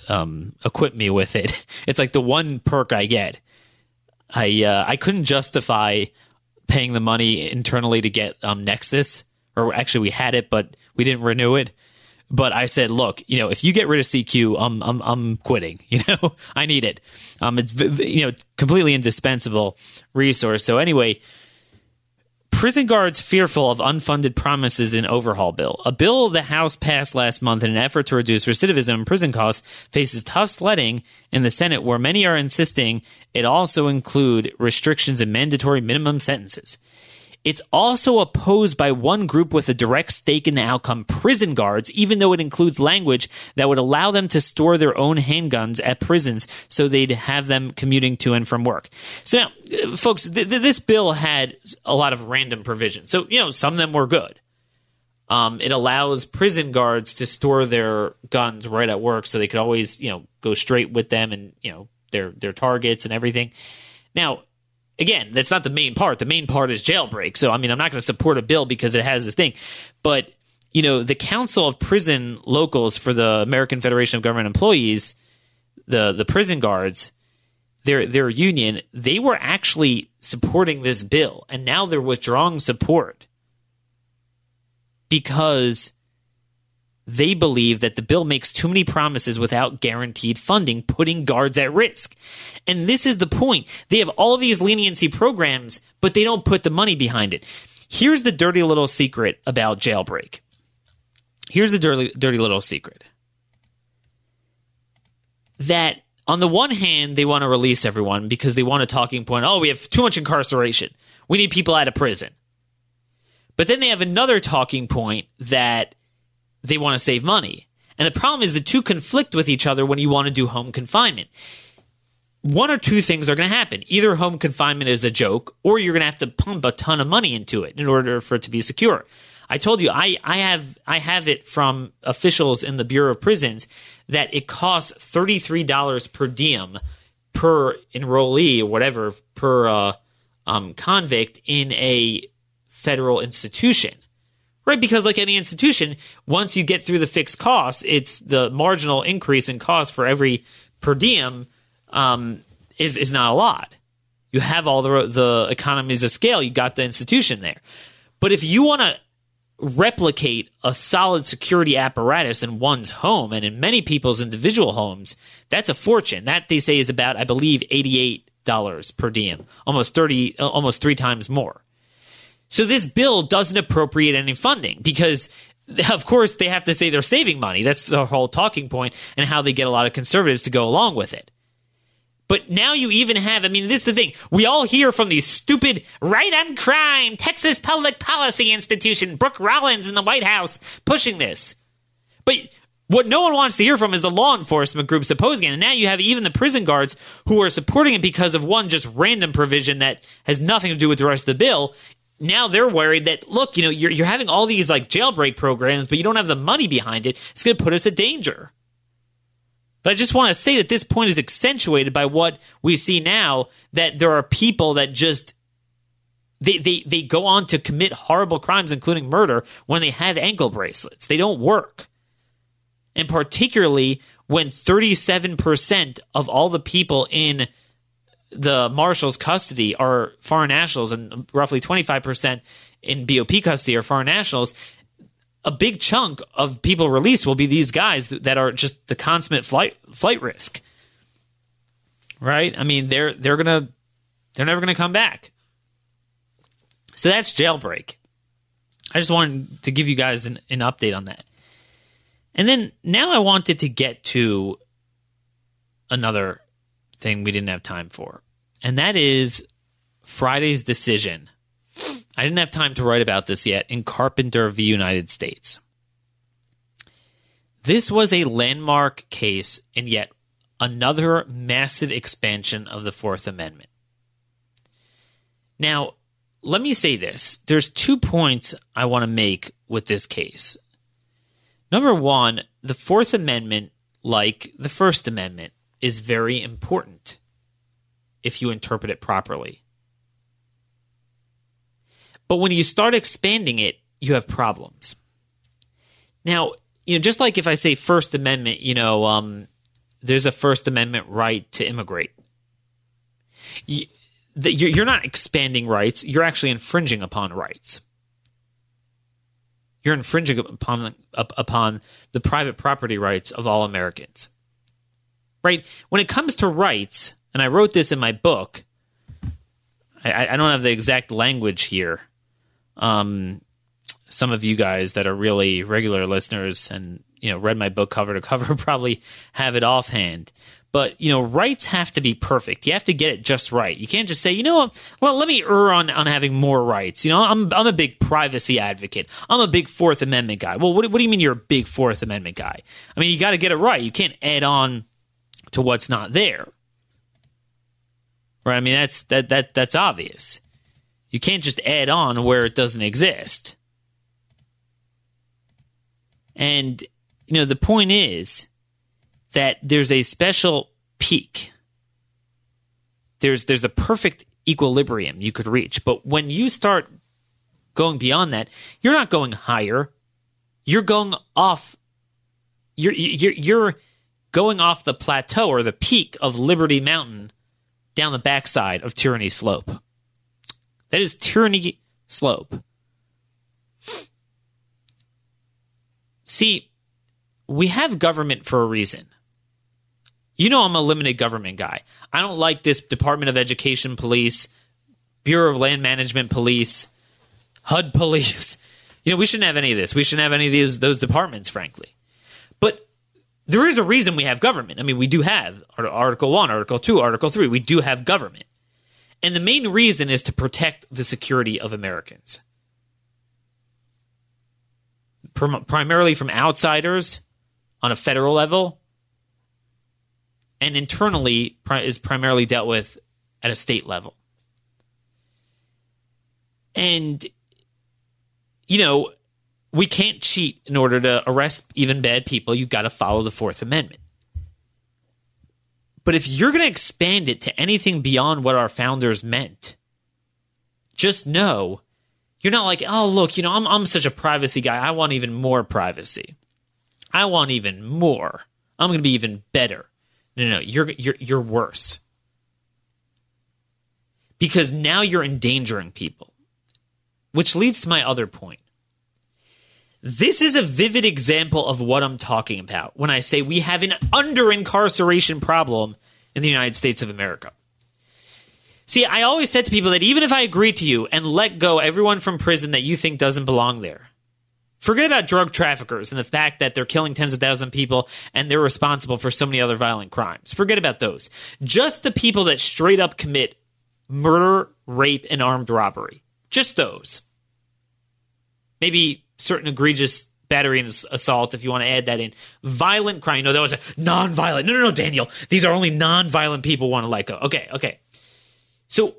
um, equip me with it. (laughs) It's like the one perk I get. I uh, I couldn't justify paying the money internally to get um, Nexis, or actually we had it, but we didn't renew it. But I said, look, you know, if you get rid of CQ, I'm I'm I'm quitting. (laughs) You know, I need it. Um, it's you know completely indispensable resource. So anyway, Prison guards fearful of unfunded promises in overhaul bill. A bill the House passed last month in an effort to reduce recidivism and prison costs faces tough sledding in the Senate, where many are insisting it also include restrictions and mandatory minimum sentences. It's also opposed by one group with a direct stake in the outcome, prison guards, even though it includes language that would allow them to store their own handguns at prisons so they'd have them commuting to and from work. So now, uh, folks, th- th- this bill had a lot of random provisions. So, you know, some of them were good. Um, it allows prison guards to store their guns right at work so they could always, you know, go straight with them and, you know, their, their targets and everything. Now, again, that's not the main part. The main part is jailbreak. So, I mean, I'm not going to support a bill because it has this thing. But, you know, the Council of Prison Locals for the American Federation of Government Employees, the the prison guards, their their union, they were actually supporting this bill, and now they're withdrawing support because they believe that the bill makes too many promises without guaranteed funding, putting guards at risk. And this is the point. They have all these leniency programs, but they don't put the money behind it. Here's the dirty little secret about jailbreak. Here's the dirty, dirty little secret that on the one hand, they want to release everyone because they want a talking point. Oh, we have too much incarceration. We need people out of prison. But then they have another talking point that they want to save money. And the problem is the two conflict with each other when you want to do home confinement. One or two things are going to happen. Either home confinement is a joke, or you're going to have to pump a ton of money into it in order for it to be secure. I told you I, I have I have it from officials in the Bureau of Prisons that it costs thirty three dollars per diem per enrollee or whatever per uh, um, convict in a federal institution right? Because like any institution, once you get through the fixed costs, it's the marginal increase in cost for every per diem um, is is not a lot. You have all the the economies of scale. You got the institution there, but if you want to replicate a solid security apparatus in one's home and in many people's individual homes, that's a fortune. That they say is about, I believe, eighty eight dollars per diem, almost thirty, almost three times more. So this bill doesn't appropriate any funding because (laughs) of course they have to say they're saving money. That's the whole talking point and how they get a lot of conservatives to go along with it. But now you even have, I mean, this is the thing. We all hear from these stupid right on crime, Texas Public Policy Institution, Brooke Rollins in the White House pushing this. But what no one wants to hear from is the law enforcement groups opposing it. And now you have even the prison guards who are supporting it because of one just random provision that has nothing to do with the rest of the bill now they're worried that look, you know, you're you're having all these like jailbreak programs, but you don't have the money behind it. It's going to put us at danger. But I just want to say that this point is accentuated by what we see now that there are people that just they, they, they go on to commit horrible crimes, including murder, when they have ankle bracelets. They don't work. And particularly when 37% of all the people in the marshal's custody are foreign nationals, and roughly 25% in BOP custody are foreign nationals. A big chunk of people released will be these guys that are just the consummate flight flight risk. Right? I mean, they're they're gonna they're never gonna come back. So that's jailbreak. I just wanted to give you guys an, an update on that. And then now I wanted to get to another thing we didn't have time for and that is Friday's decision. I didn't have time to write about this yet in Carpenter v. United States. This was a landmark case and yet another massive expansion of the Fourth Amendment. Now, let me say this. There's two points I want to make with this case. Number one, the Fourth Amendment, like the First Amendment, is very important if you interpret it properly. But when you start expanding it, you have problems. Now, you know, just like if I say First Amendment, you know, um, there's a First Amendment right to immigrate. You, you're not expanding rights, you're actually infringing upon rights. you're infringing upon upon the private property rights of all Americans. Right? When it comes to rights, and I wrote this in my book, I, I don't have the exact language here. Um, some of you guys that are really regular listeners and you know read my book cover to (laughs) cover probably have it offhand. But you know rights have to be perfect. You have to get it just right. You can't just say you know well let me err on, on having more rights. You know I'm, I'm a big privacy advocate. I'm a big fourth amendment guy. Well what, what do you mean you're a big fourth amendment guy? I mean you got to get it right. You can't add on to what's not there right i mean that's that that that's obvious you can't just add on where it doesn't exist and you know the point is that there's a special peak. There's there's a perfect equilibrium you could reach, but when you start going beyond that, you're not going higher. You're going off. You're you're you're going off the plateau or the peak of Liberty Mountain down the backside of Tyranny Slope. That is Tyranny Slope. See, we have government for a reason. You know, I'm a limited government guy. I don't like this Department of Education police, Bureau of Land Management police, HUD police. (laughs) You know, we shouldn't have any of this. We shouldn't have any of these those departments, frankly. There is a reason we have government. I mean, we do have Article 1, Article 2, Article 3. We do have government. And the main reason is to protect the security of Americans. primarily from outsiders on a federal level and internally is primarily dealt with at a state level. And, you know, we can't cheat in order to arrest even bad people. You've got to follow the Fourth Amendment. But if you're going to expand it to anything beyond what our founders meant, just know you're not like, oh, look, you know, I'm, I'm such a privacy guy. I want even more privacy. I want even more. I'm going to be even better. No, no. You're, you're, you're worse. Because now you're endangering people. Which leads to my other point. This is a vivid example of what I'm talking about when I say we have an under incarceration problem in the United States of America. See, I always said to people that even if I agree to you and let go everyone from prison that you think doesn't belong there, forget about drug traffickers and the fact that they're killing tens of thousands of people and they're responsible for so many other violent crimes. Forget about those. Just the people that straight up commit murder, rape, and armed robbery. Just those. Maybe certain egregious battery and assault if you want to add that in. Violent crime. no that was a non-violent. No, no, no, Daniel. These are only non-violent people want to let go. Okay, okay. So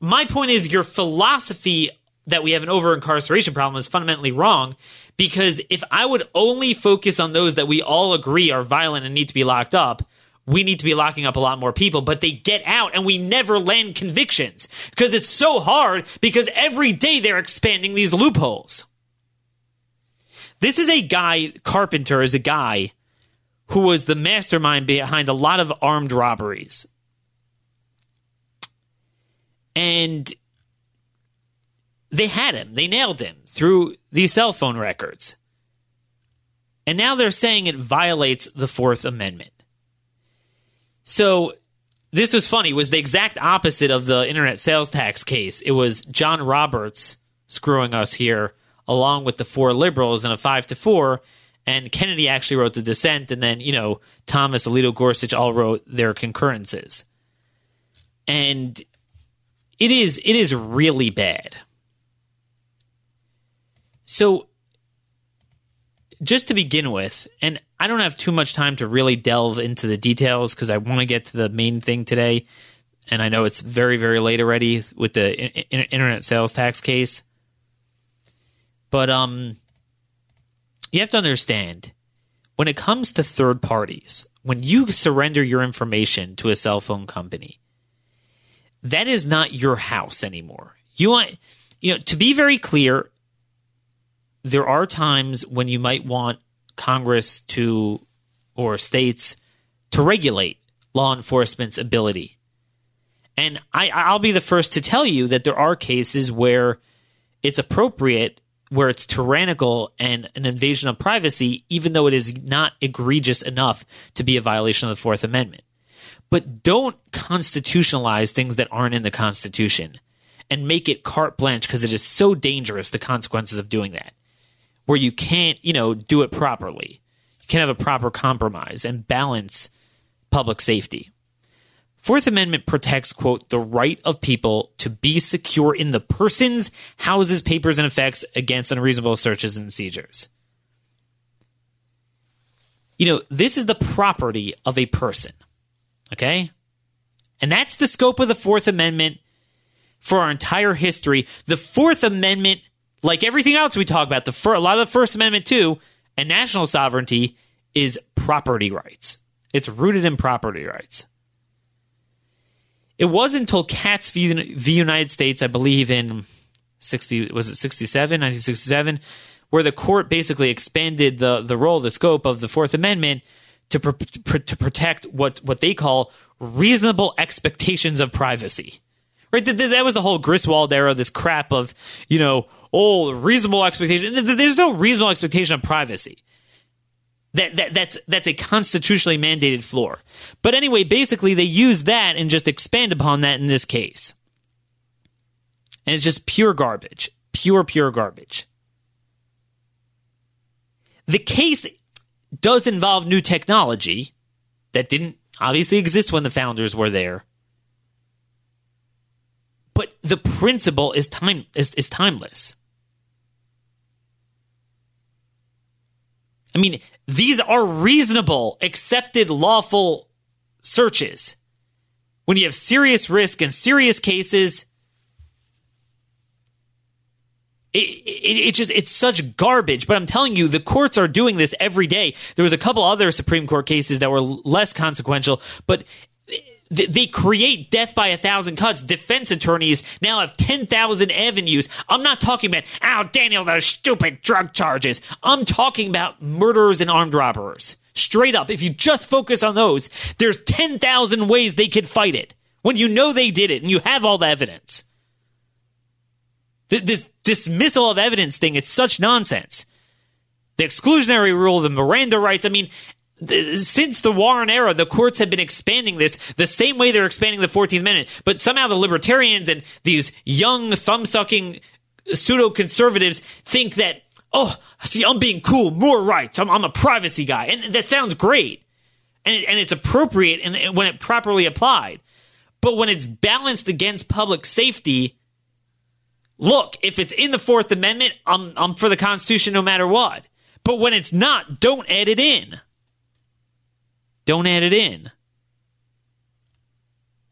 my point is your philosophy that we have an over incarceration problem is fundamentally wrong because if I would only focus on those that we all agree are violent and need to be locked up, we need to be locking up a lot more people, but they get out and we never land convictions because it's so hard because every day they're expanding these loopholes. This is a guy, Carpenter is a guy who was the mastermind behind a lot of armed robberies and they had him. They nailed him through these cell phone records. And now they're saying it violates the Fourth Amendment. So this was funny. Was the exact opposite of the internet sales tax case. It was John Roberts screwing us here, along with the four liberals in a five to four. And Kennedy actually wrote the dissent, and then you know Thomas, Alito, Gorsuch all wrote their concurrences. And it is it is really bad. So just to begin with, and I don't have too much time to really delve into the details because I want to get to the main thing today. And I know it's very, very late already with the internet sales tax case. But um, you have to understand when it comes to third parties, when you surrender your information to a cell phone company, that is not your house anymore. You want, you know, to be very clear, there are times when you might want Congress to or states to regulate law enforcement's ability. And I, I'll be the first to tell you that there are cases where it's appropriate where it's tyrannical and an invasion of privacy, even though it is not egregious enough to be a violation of the Fourth Amendment. But don't constitutionalize things that aren't in the Constitution and make it carte blanche because it is so dangerous, the consequences of doing that, where you can't, you know, do it properly. You can't have a proper compromise and balance public safety. Fourth Amendment protects, quote, the right of people to be secure in the persons, houses, papers, and effects against unreasonable searches and seizures. You know, this is the property of a person. Okay? And that's the scope of the Fourth Amendment for our entire history. The Fourth Amendment, like everything else we talk about, the fir- a lot of the First Amendment too, and national sovereignty is property rights. It's rooted in property rights. It wasn't until Katz v, v United States, I believe in 60 was it 67, 1967, where the court basically expanded the the role, the scope of the Fourth Amendment to pr- pr- to protect what what they call reasonable expectations of privacy. Right, that was the whole Griswold era. This crap of you know, oh, reasonable expectation. There's no reasonable expectation of privacy. That, that that's that's a constitutionally mandated floor. But anyway, basically they use that and just expand upon that in this case. And it's just pure garbage. Pure, pure garbage. The case does involve new technology that didn't obviously exist when the founders were there. But the principle is time is, is timeless. I mean, these are reasonable, accepted, lawful searches. When you have serious risk and serious cases, it, it, it, just it's such garbage but i'm telling you the courts are doing this every day there was a couple other supreme court cases that were less consequential but they create death by a thousand cuts. Defense attorneys now have 10,000 avenues. I'm not talking about, oh, Daniel, those stupid drug charges. I'm talking about murderers and armed robbers. Straight up. If you just focus on those, there's 10,000 ways they could fight it when you know they did it and you have all the evidence. This dismissal of evidence thing, it's such nonsense. The exclusionary rule, the Miranda rights, I mean, since the Warren era, the courts have been expanding this the same way they're expanding the 14th Amendment. But somehow the libertarians and these young, thumb sucking pseudo conservatives think that, oh, see, I'm being cool, more rights. I'm, I'm a privacy guy. And that sounds great. And, it, and it's appropriate in, when it properly applied. But when it's balanced against public safety, look, if it's in the Fourth Amendment, I'm, I'm for the Constitution no matter what. But when it's not, don't add it in. Don't add it in.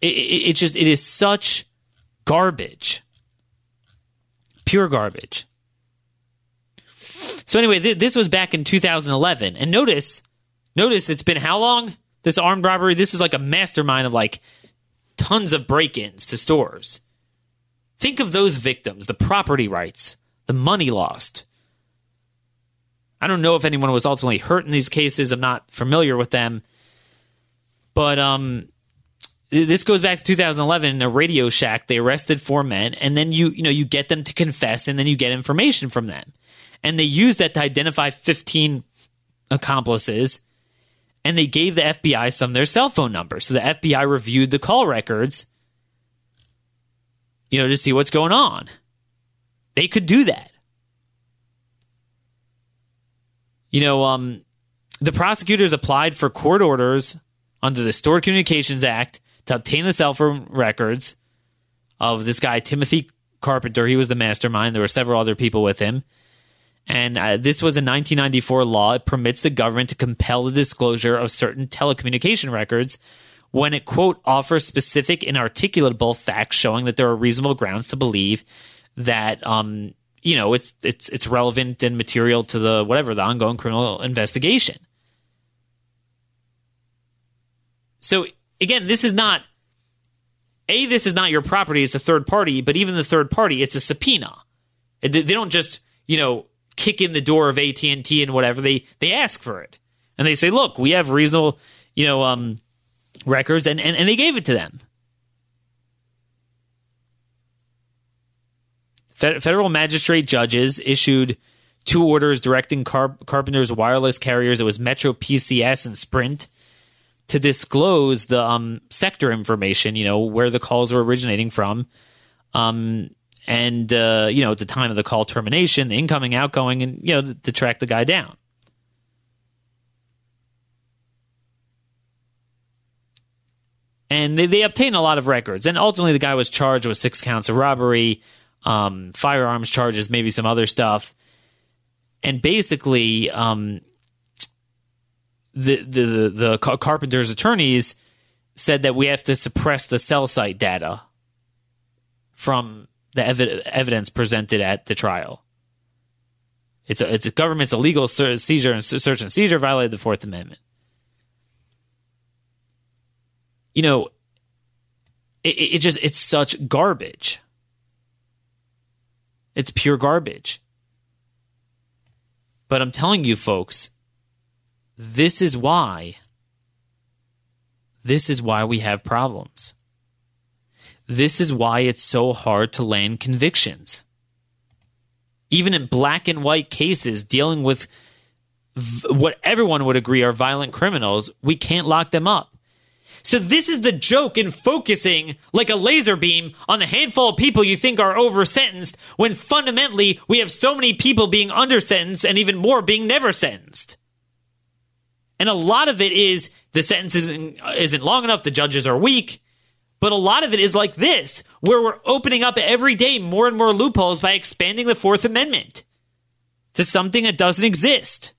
It, it, it just, it is such garbage. Pure garbage. So anyway, th- this was back in 2011. And notice, notice it's been how long? This armed robbery, this is like a mastermind of like tons of break-ins to stores. Think of those victims, the property rights, the money lost. I don't know if anyone was ultimately hurt in these cases. I'm not familiar with them. But um, this goes back to 2011 in a Radio Shack. They arrested four men, and then you you know you get them to confess, and then you get information from them, and they use that to identify 15 accomplices, and they gave the FBI some of their cell phone numbers. So the FBI reviewed the call records, you know, to see what's going on. They could do that. You know, um, the prosecutors applied for court orders under the Stored Communications Act to obtain the cell phone records of this guy, Timothy Carpenter. He was the mastermind. There were several other people with him. And uh, this was a 1994 law. It permits the government to compel the disclosure of certain telecommunication records when it, quote, offers specific and articulable facts showing that there are reasonable grounds to believe that, um, you know, it's, it's, it's relevant and material to the, whatever, the ongoing criminal investigation. So again, this is not a. This is not your property; it's a third party. But even the third party, it's a subpoena. They don't just you know kick in the door of AT and T and whatever. They they ask for it and they say, "Look, we have reasonable you know um, records," and, and and they gave it to them. federal magistrate judges issued two orders directing Car- Carpenter's wireless carriers. It was Metro PCS and Sprint to disclose the um, sector information, you know, where the calls were originating from. Um, and, uh, you know, at the time of the call termination, the incoming, outgoing, and, you know, to track the guy down. And they, they obtained a lot of records. And ultimately, the guy was charged with six counts of robbery, um, firearms charges, maybe some other stuff. And basically, um, the, the the carpenter's attorneys said that we have to suppress the cell site data from the ev- evidence presented at the trial. It's a, it's a government's illegal seizure and search and seizure violated the Fourth Amendment. You know, it, it just it's such garbage. It's pure garbage. But I'm telling you, folks, this is why. This is why we have problems. This is why it's so hard to land convictions. Even in black and white cases dealing with what everyone would agree are violent criminals, we can't lock them up. So this is the joke in focusing like a laser beam on the handful of people you think are over sentenced when fundamentally we have so many people being under sentenced and even more being never sentenced. And a lot of it is the sentence isn't, isn't long enough, the judges are weak. But a lot of it is like this, where we're opening up every day more and more loopholes by expanding the Fourth Amendment to something that doesn't exist.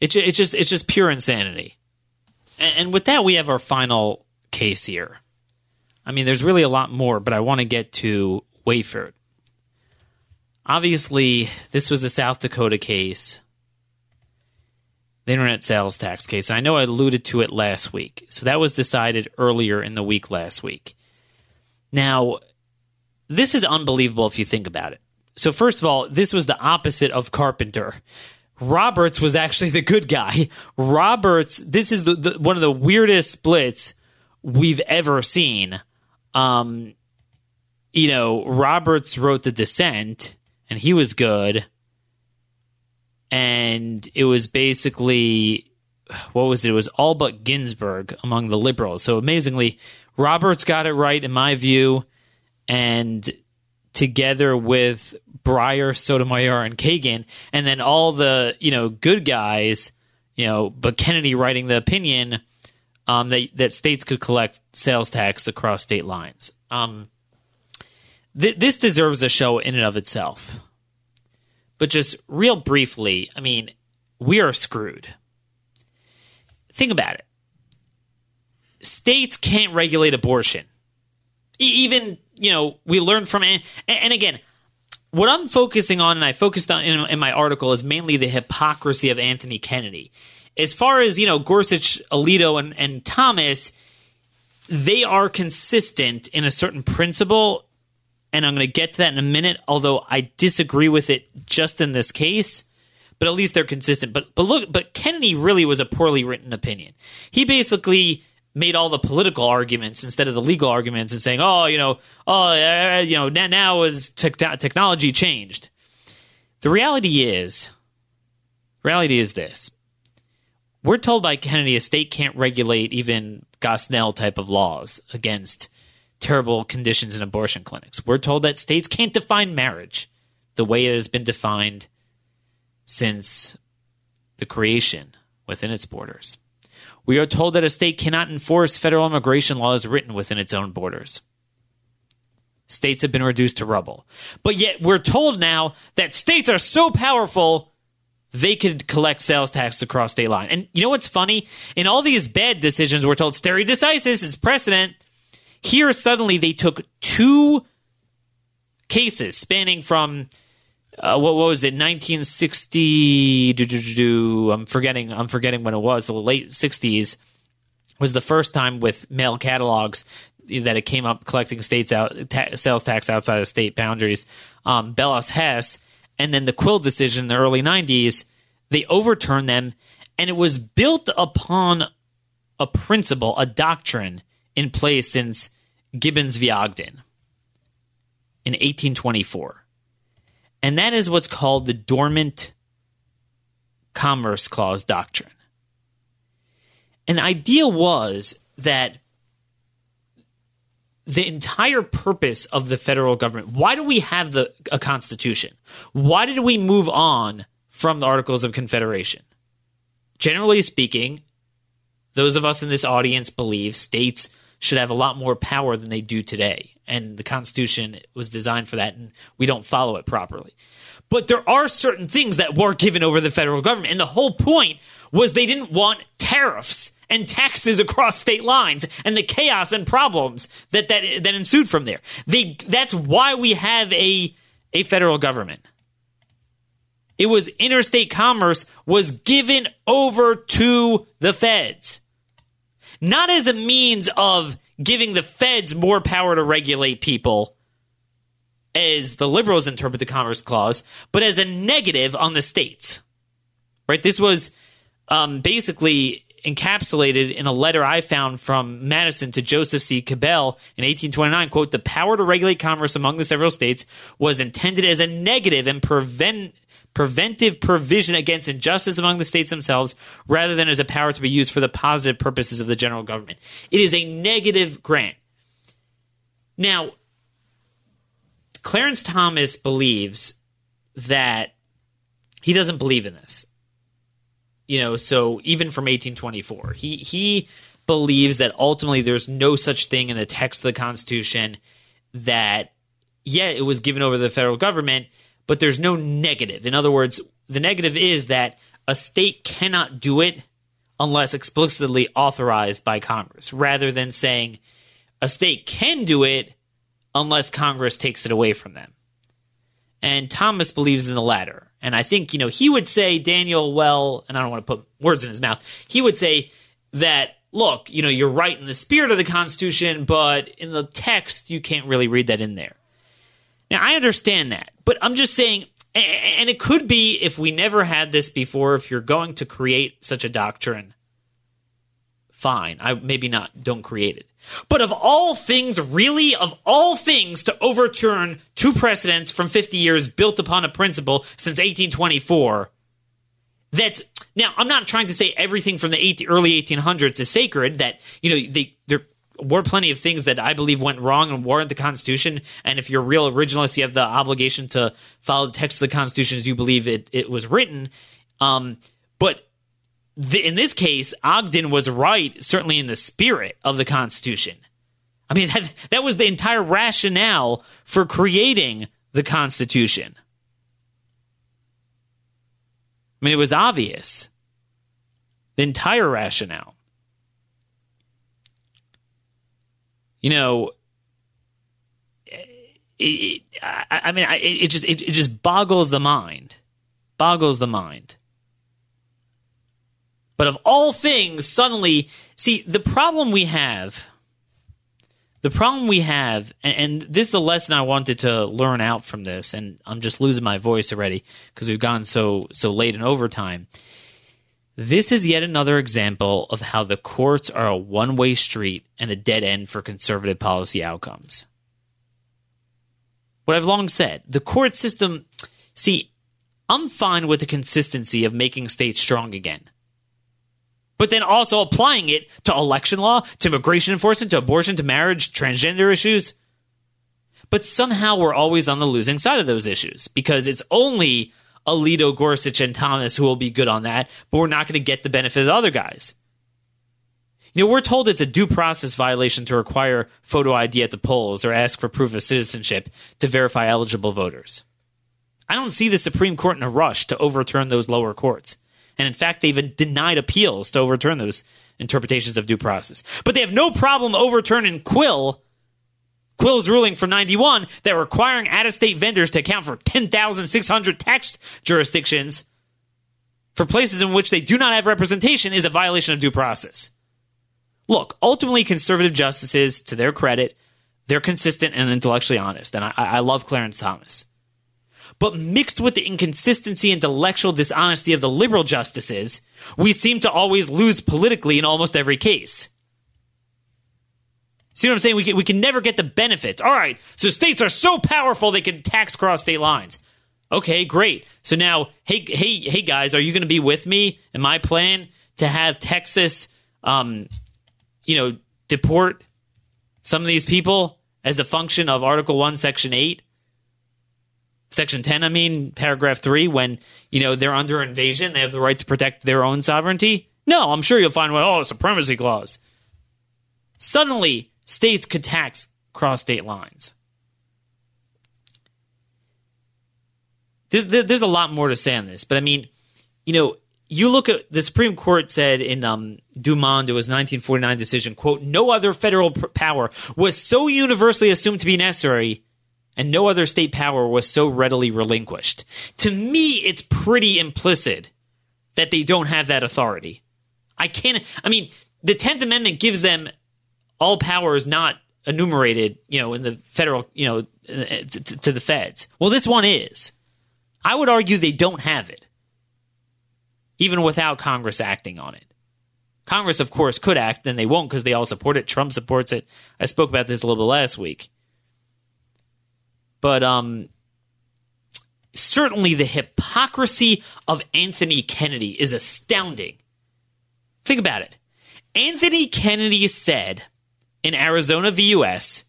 It's it's just it's just pure insanity. And, and with that, we have our final case here. I mean, there's really a lot more, but I want to get to Wayfair obviously, this was a South Dakota case, the internet sales tax case. I know I alluded to it last week. So that was decided earlier in the week last week. Now, this is unbelievable if you think about it. So, first of all, this was the opposite of Carpenter. Roberts was actually the good guy. Roberts, this is the, the, one of the weirdest splits we've ever seen. Um, you know, Roberts wrote The Dissent, and he was good. And it was basically what was it? It was all but Ginsburg among the liberals. So amazingly, Roberts got it right in my view, and together with Breyer, Sotomayor, and Kagan, and then all the you know good guys, you know, but Kennedy writing the opinion um, that that states could collect sales tax across state lines. Um, th- this deserves a show in and of itself. But just real briefly, I mean, we are screwed. Think about it. States can't regulate abortion. Even, you know, we learned from it. And again, what I'm focusing on, and I focused on in, in my article, is mainly the hypocrisy of Anthony Kennedy. As far as, you know, Gorsuch, Alito, and, and Thomas, they are consistent in a certain principle and I'm going to get to that in a minute. Although I disagree with it just in this case, but at least they're consistent. But but look, but Kennedy really was a poorly written opinion. He basically made all the political arguments instead of the legal arguments and saying, oh, you know, oh, uh, you know, now now is te- technology changed. The reality is, reality is this: we're told by Kennedy a state can't regulate even Gosnell type of laws against terrible conditions in abortion clinics. We're told that states can't define marriage the way it has been defined since the creation within its borders. We are told that a state cannot enforce federal immigration laws written within its own borders. States have been reduced to rubble. But yet we're told now that states are so powerful they could collect sales tax across state line. And you know what's funny? In all these bad decisions, we're told stare decisis is precedent. Here, suddenly, they took two cases spanning from uh, what, what, was it 1960 i'm forgetting i'm forgetting when it was the late 60s was the first time with mail catalogs that it came up collecting states out ta- sales tax outside of state boundaries. Um, bellas hess and then the quill decision in the early 90s they overturned them and it was built upon a principle a doctrine in place since Gibbons v. Ogden in 1824. And that is what's called the Dormant Commerce Clause Doctrine. An idea was that the entire purpose of the federal government, why do we have the a constitution? Why did we move on from the Articles of Confederation? Generally speaking, those of us in this audience believe states should have a lot more power than they do today. And the Constitution was designed for that, and we don't follow it properly. But there are certain things that were given over the federal government. And the whole point was they didn't want tariffs and taxes across state lines and the chaos and problems that, that, that ensued from there. They, that's why we have a, a federal government. It was interstate commerce was given over to the feds not as a means of giving the feds more power to regulate people, as the liberals interpret the Commerce Clause, but as a negative on the states. Right? This was um, basically encapsulated in a letter I found from Madison to Joseph C. Cabell in 1829. Quote, the power to regulate commerce among the several states was intended as a negative and prevent preventive provision against injustice among the states themselves rather than as a power to be used for the positive purposes of the general government. It is a negative grant. Now, Clarence Thomas believes that he doesn't believe in this. You know, so even from 1824, he he believes that ultimately there's no such thing in the text of the Constitution that yeah, it was given over to the federal government, but there's no negative. In other words, the negative is that a state cannot do it unless explicitly authorized by Congress, rather than saying a state can do it unless Congress takes it away from them. And Thomas believes in the latter. And I think, you know, he would say, Daniel, well, and I don't want to put words in his mouth, he would say that, look, you know, you're right in the spirit of the Constitution, but in the text, you can't really read that in there. Now, I understand that, but I'm just saying, and it could be if we never had this before, if you're going to create such a doctrine, fine. I maybe not, don't create it. But of all things, really, of all things, to overturn two precedents from 50 years built upon a principle since 1824, that's now I'm not trying to say everything from the 18, early 1800s is sacred. That you know they they're were plenty of things that I believe went wrong and warrant the Constitution. And if you're real originalist, you have the obligation to follow the text of the Constitution as you believe it, it was written. Um, but the, in this case, Ogden was right, certainly in the spirit of the Constitution. I mean, (laughs) that, that was the entire rationale for creating the Constitution. I mean, it was obvious. The entire rationale. You know, eh, it, it, I, I, mean, it, it just it, it just boggles the mind, boggles the mind. But of all things, suddenly, see the problem we have. The problem we have, and, and this is the lesson I wanted to learn out from this, and I'm just losing my voice already because we've gone so so late in overtime this is yet another example of how the courts are a one way street and a dead end for conservative policy outcomes. What I've long said the court system, see, I'm fine with the consistency of making states strong again. But then also applying it to election law, to immigration enforcement, to abortion, to marriage, transgender issues. But somehow we're always on the losing side of those issues because it's only Alito, Gorsuch, and Thomas who will be good on that, but we're not going to get the benefit of the other guys. You know, we're told it's a due process violation to require photo ID at the polls or ask for proof of citizenship to verify eligible voters. I don't see the Supreme Court in a rush to overturn those lower courts. And in fact, they've denied appeals to overturn those interpretations of due process. But they have no problem overturning Quill Quill's ruling from 91 that requiring out of state vendors to account for 10,600 tax jurisdictions for places in which they do not have representation is a violation of due process. Look, ultimately, conservative justices, to their credit, they're consistent and intellectually honest, and I, I love Clarence Thomas. But mixed with the inconsistency and intellectual dishonesty of the liberal justices, we seem to always lose politically in almost every case. See what I'm saying? We can, we can never get the benefits. All right, so states are so powerful they can tax cross state lines. Okay, great. So now, hey, hey, hey, guys, are you going to be with me in my plan to have Texas, um, you know, deport some of these people as a function of Article One, Section Eight, Section Ten? I mean, Paragraph Three, when you know they're under invasion, they have the right to protect their own sovereignty. No, I'm sure you'll find one. Oh, supremacy clause. Suddenly, states could tax cross state lines. There's, there's a lot more to say on this, but I mean, you know, you look at the Supreme Court said in um, it was 1949 decision, quote, no other federal power was so universally assumed to be necessary and no other state power was so readily relinquished. To me, it's pretty implicit that they don't have that authority. I can't, I mean, the 10th Amendment gives them all power is not enumerated, you know, in the federal, you know, to, to the feds. Well, this one is. I would argue they don't have it, even without Congress acting on it. Congress, of course, could act, and they won't because they all support it. Trump supports it. I spoke about this a little bit last week. But um, certainly the hypocrisy of Anthony Kennedy is astounding. Think about it. Anthony Kennedy said in Arizona v. US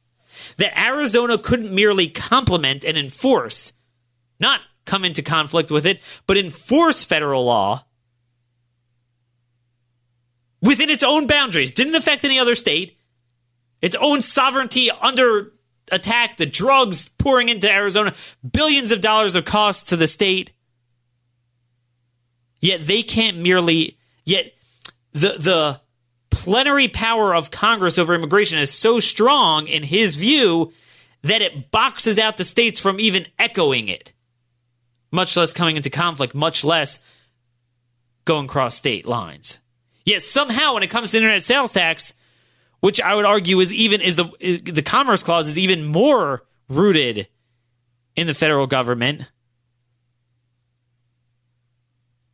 that Arizona couldn't merely complement and enforce, not come into conflict with it, but enforce federal law within its own boundaries. Didn't affect any other state. Its own sovereignty under attack, the drugs pouring into Arizona, billions of dollars of cost to the state. Yet they can't merely, yet the, the plenary power of Congress over immigration is so strong in his view that it boxes out the states from even echoing it much less coming into conflict, much less going cross state lines. Yet somehow, when it comes to internet sales tax, which I would argue is even is the is, the Commerce Clause is even more rooted in the federal government,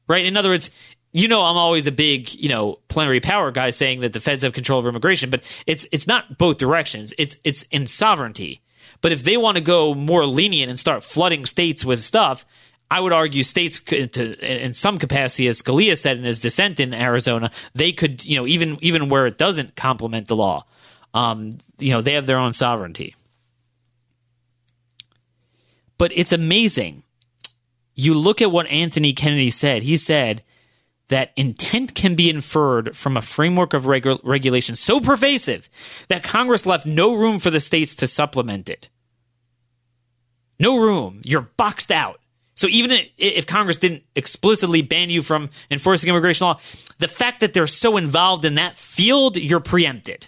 right? In other words, you know, I'm always a big you know plenary power guy, saying that the feds have control over immigration, but it's it's not both directions. It's it's in sovereignty. But if they want to go more lenient and start flooding states with stuff, I would argue states could, to, in some capacity, as Scalia said in his dissent in Arizona, they could, you know, even even where it doesn't complement the law, um, you know, they have their own sovereignty. But it's amazing. You look at what Anthony Kennedy said. He said that intent can be inferred from a framework of regu- regulation so pervasive that Congress left no room for the states to supplement it. No room. You're boxed out. So even if Congress didn't explicitly ban you from enforcing immigration law, the fact that they're so involved in that field, you're preempted.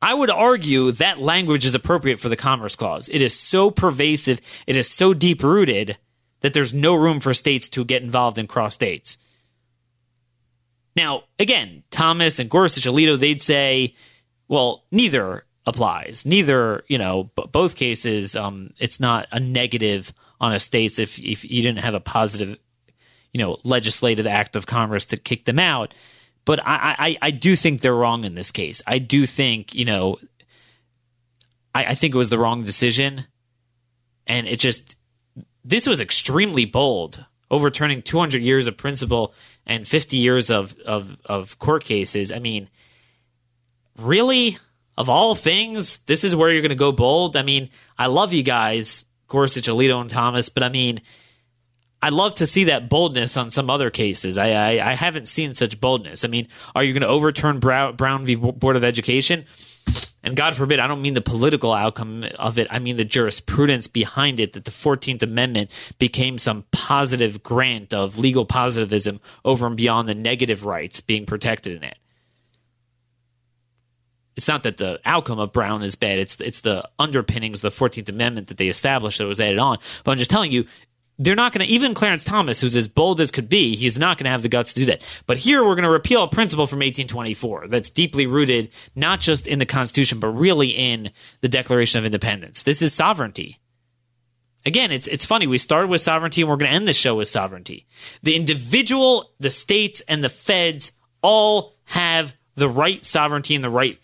I would argue that language is appropriate for the Commerce Clause. It is so pervasive, it is so deep rooted that there's no room for states to get involved in cross states. Now, again, Thomas and Gorsuch, Alito, they'd say, well, neither applies. Neither, you know, b- both cases, um, it's not a negative on a states if if you didn't have a positive, you know, legislative act of Congress to kick them out. But I, I, I do think they're wrong in this case. I do think, you know, I, I think it was the wrong decision, and it just this was extremely bold, overturning 200 years of principle and 50 years of of of court cases. I mean, really of all things, this is where you're going to go bold. I mean, I love you guys, Gorsuch, Alito, and Thomas, but I mean, I'd love to see that boldness on some other cases. I, I, I haven't seen such boldness. I mean, are you going to overturn Brown, Brown v. Board of Education? And God forbid, I don't mean the political outcome of it. I mean the jurisprudence behind it that the 14th Amendment became some positive grant of legal positivism over and beyond the negative rights being protected in it it's not that the outcome of Brown is bad. It's it's the underpinnings of the Fourteenth Amendment that they established that was added on. But I'm just telling you, they're not going to even Clarence Thomas, who's as bold as could be, he's not going to have the guts to do that. But here we're going to repeal a principle from 1824 that's deeply rooted not just in the Constitution, but really in the Declaration of Independence. This is sovereignty. Again, it's it's funny. We started with sovereignty, and we're going to end the show with sovereignty. The individual, the states, and the feds all have the right sovereignty and the right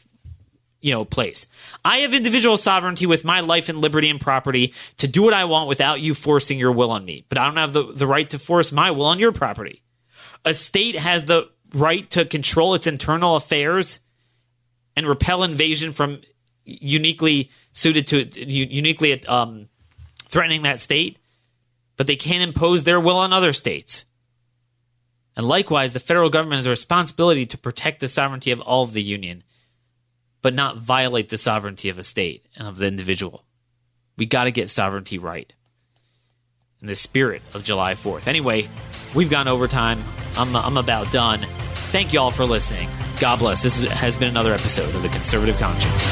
you know place. I have individual sovereignty with my life and liberty and property to do what I want without you forcing your will on me. But I don't have the, the right to force my will on your property. A state has the right to control its internal affairs and repel invasion from uniquely suited to uniquely um, threatening that state, but they can't impose their will on other states. And likewise, the federal government has a responsibility to protect the sovereignty of all of the union, but not violate the sovereignty of a state and of the individual. We got to get sovereignty right in the spirit of July 4th. Anyway, we've gone overtime. I'm, I'm about done. Thank you all for listening. God bless. This has been another episode of The Conservative Conscience.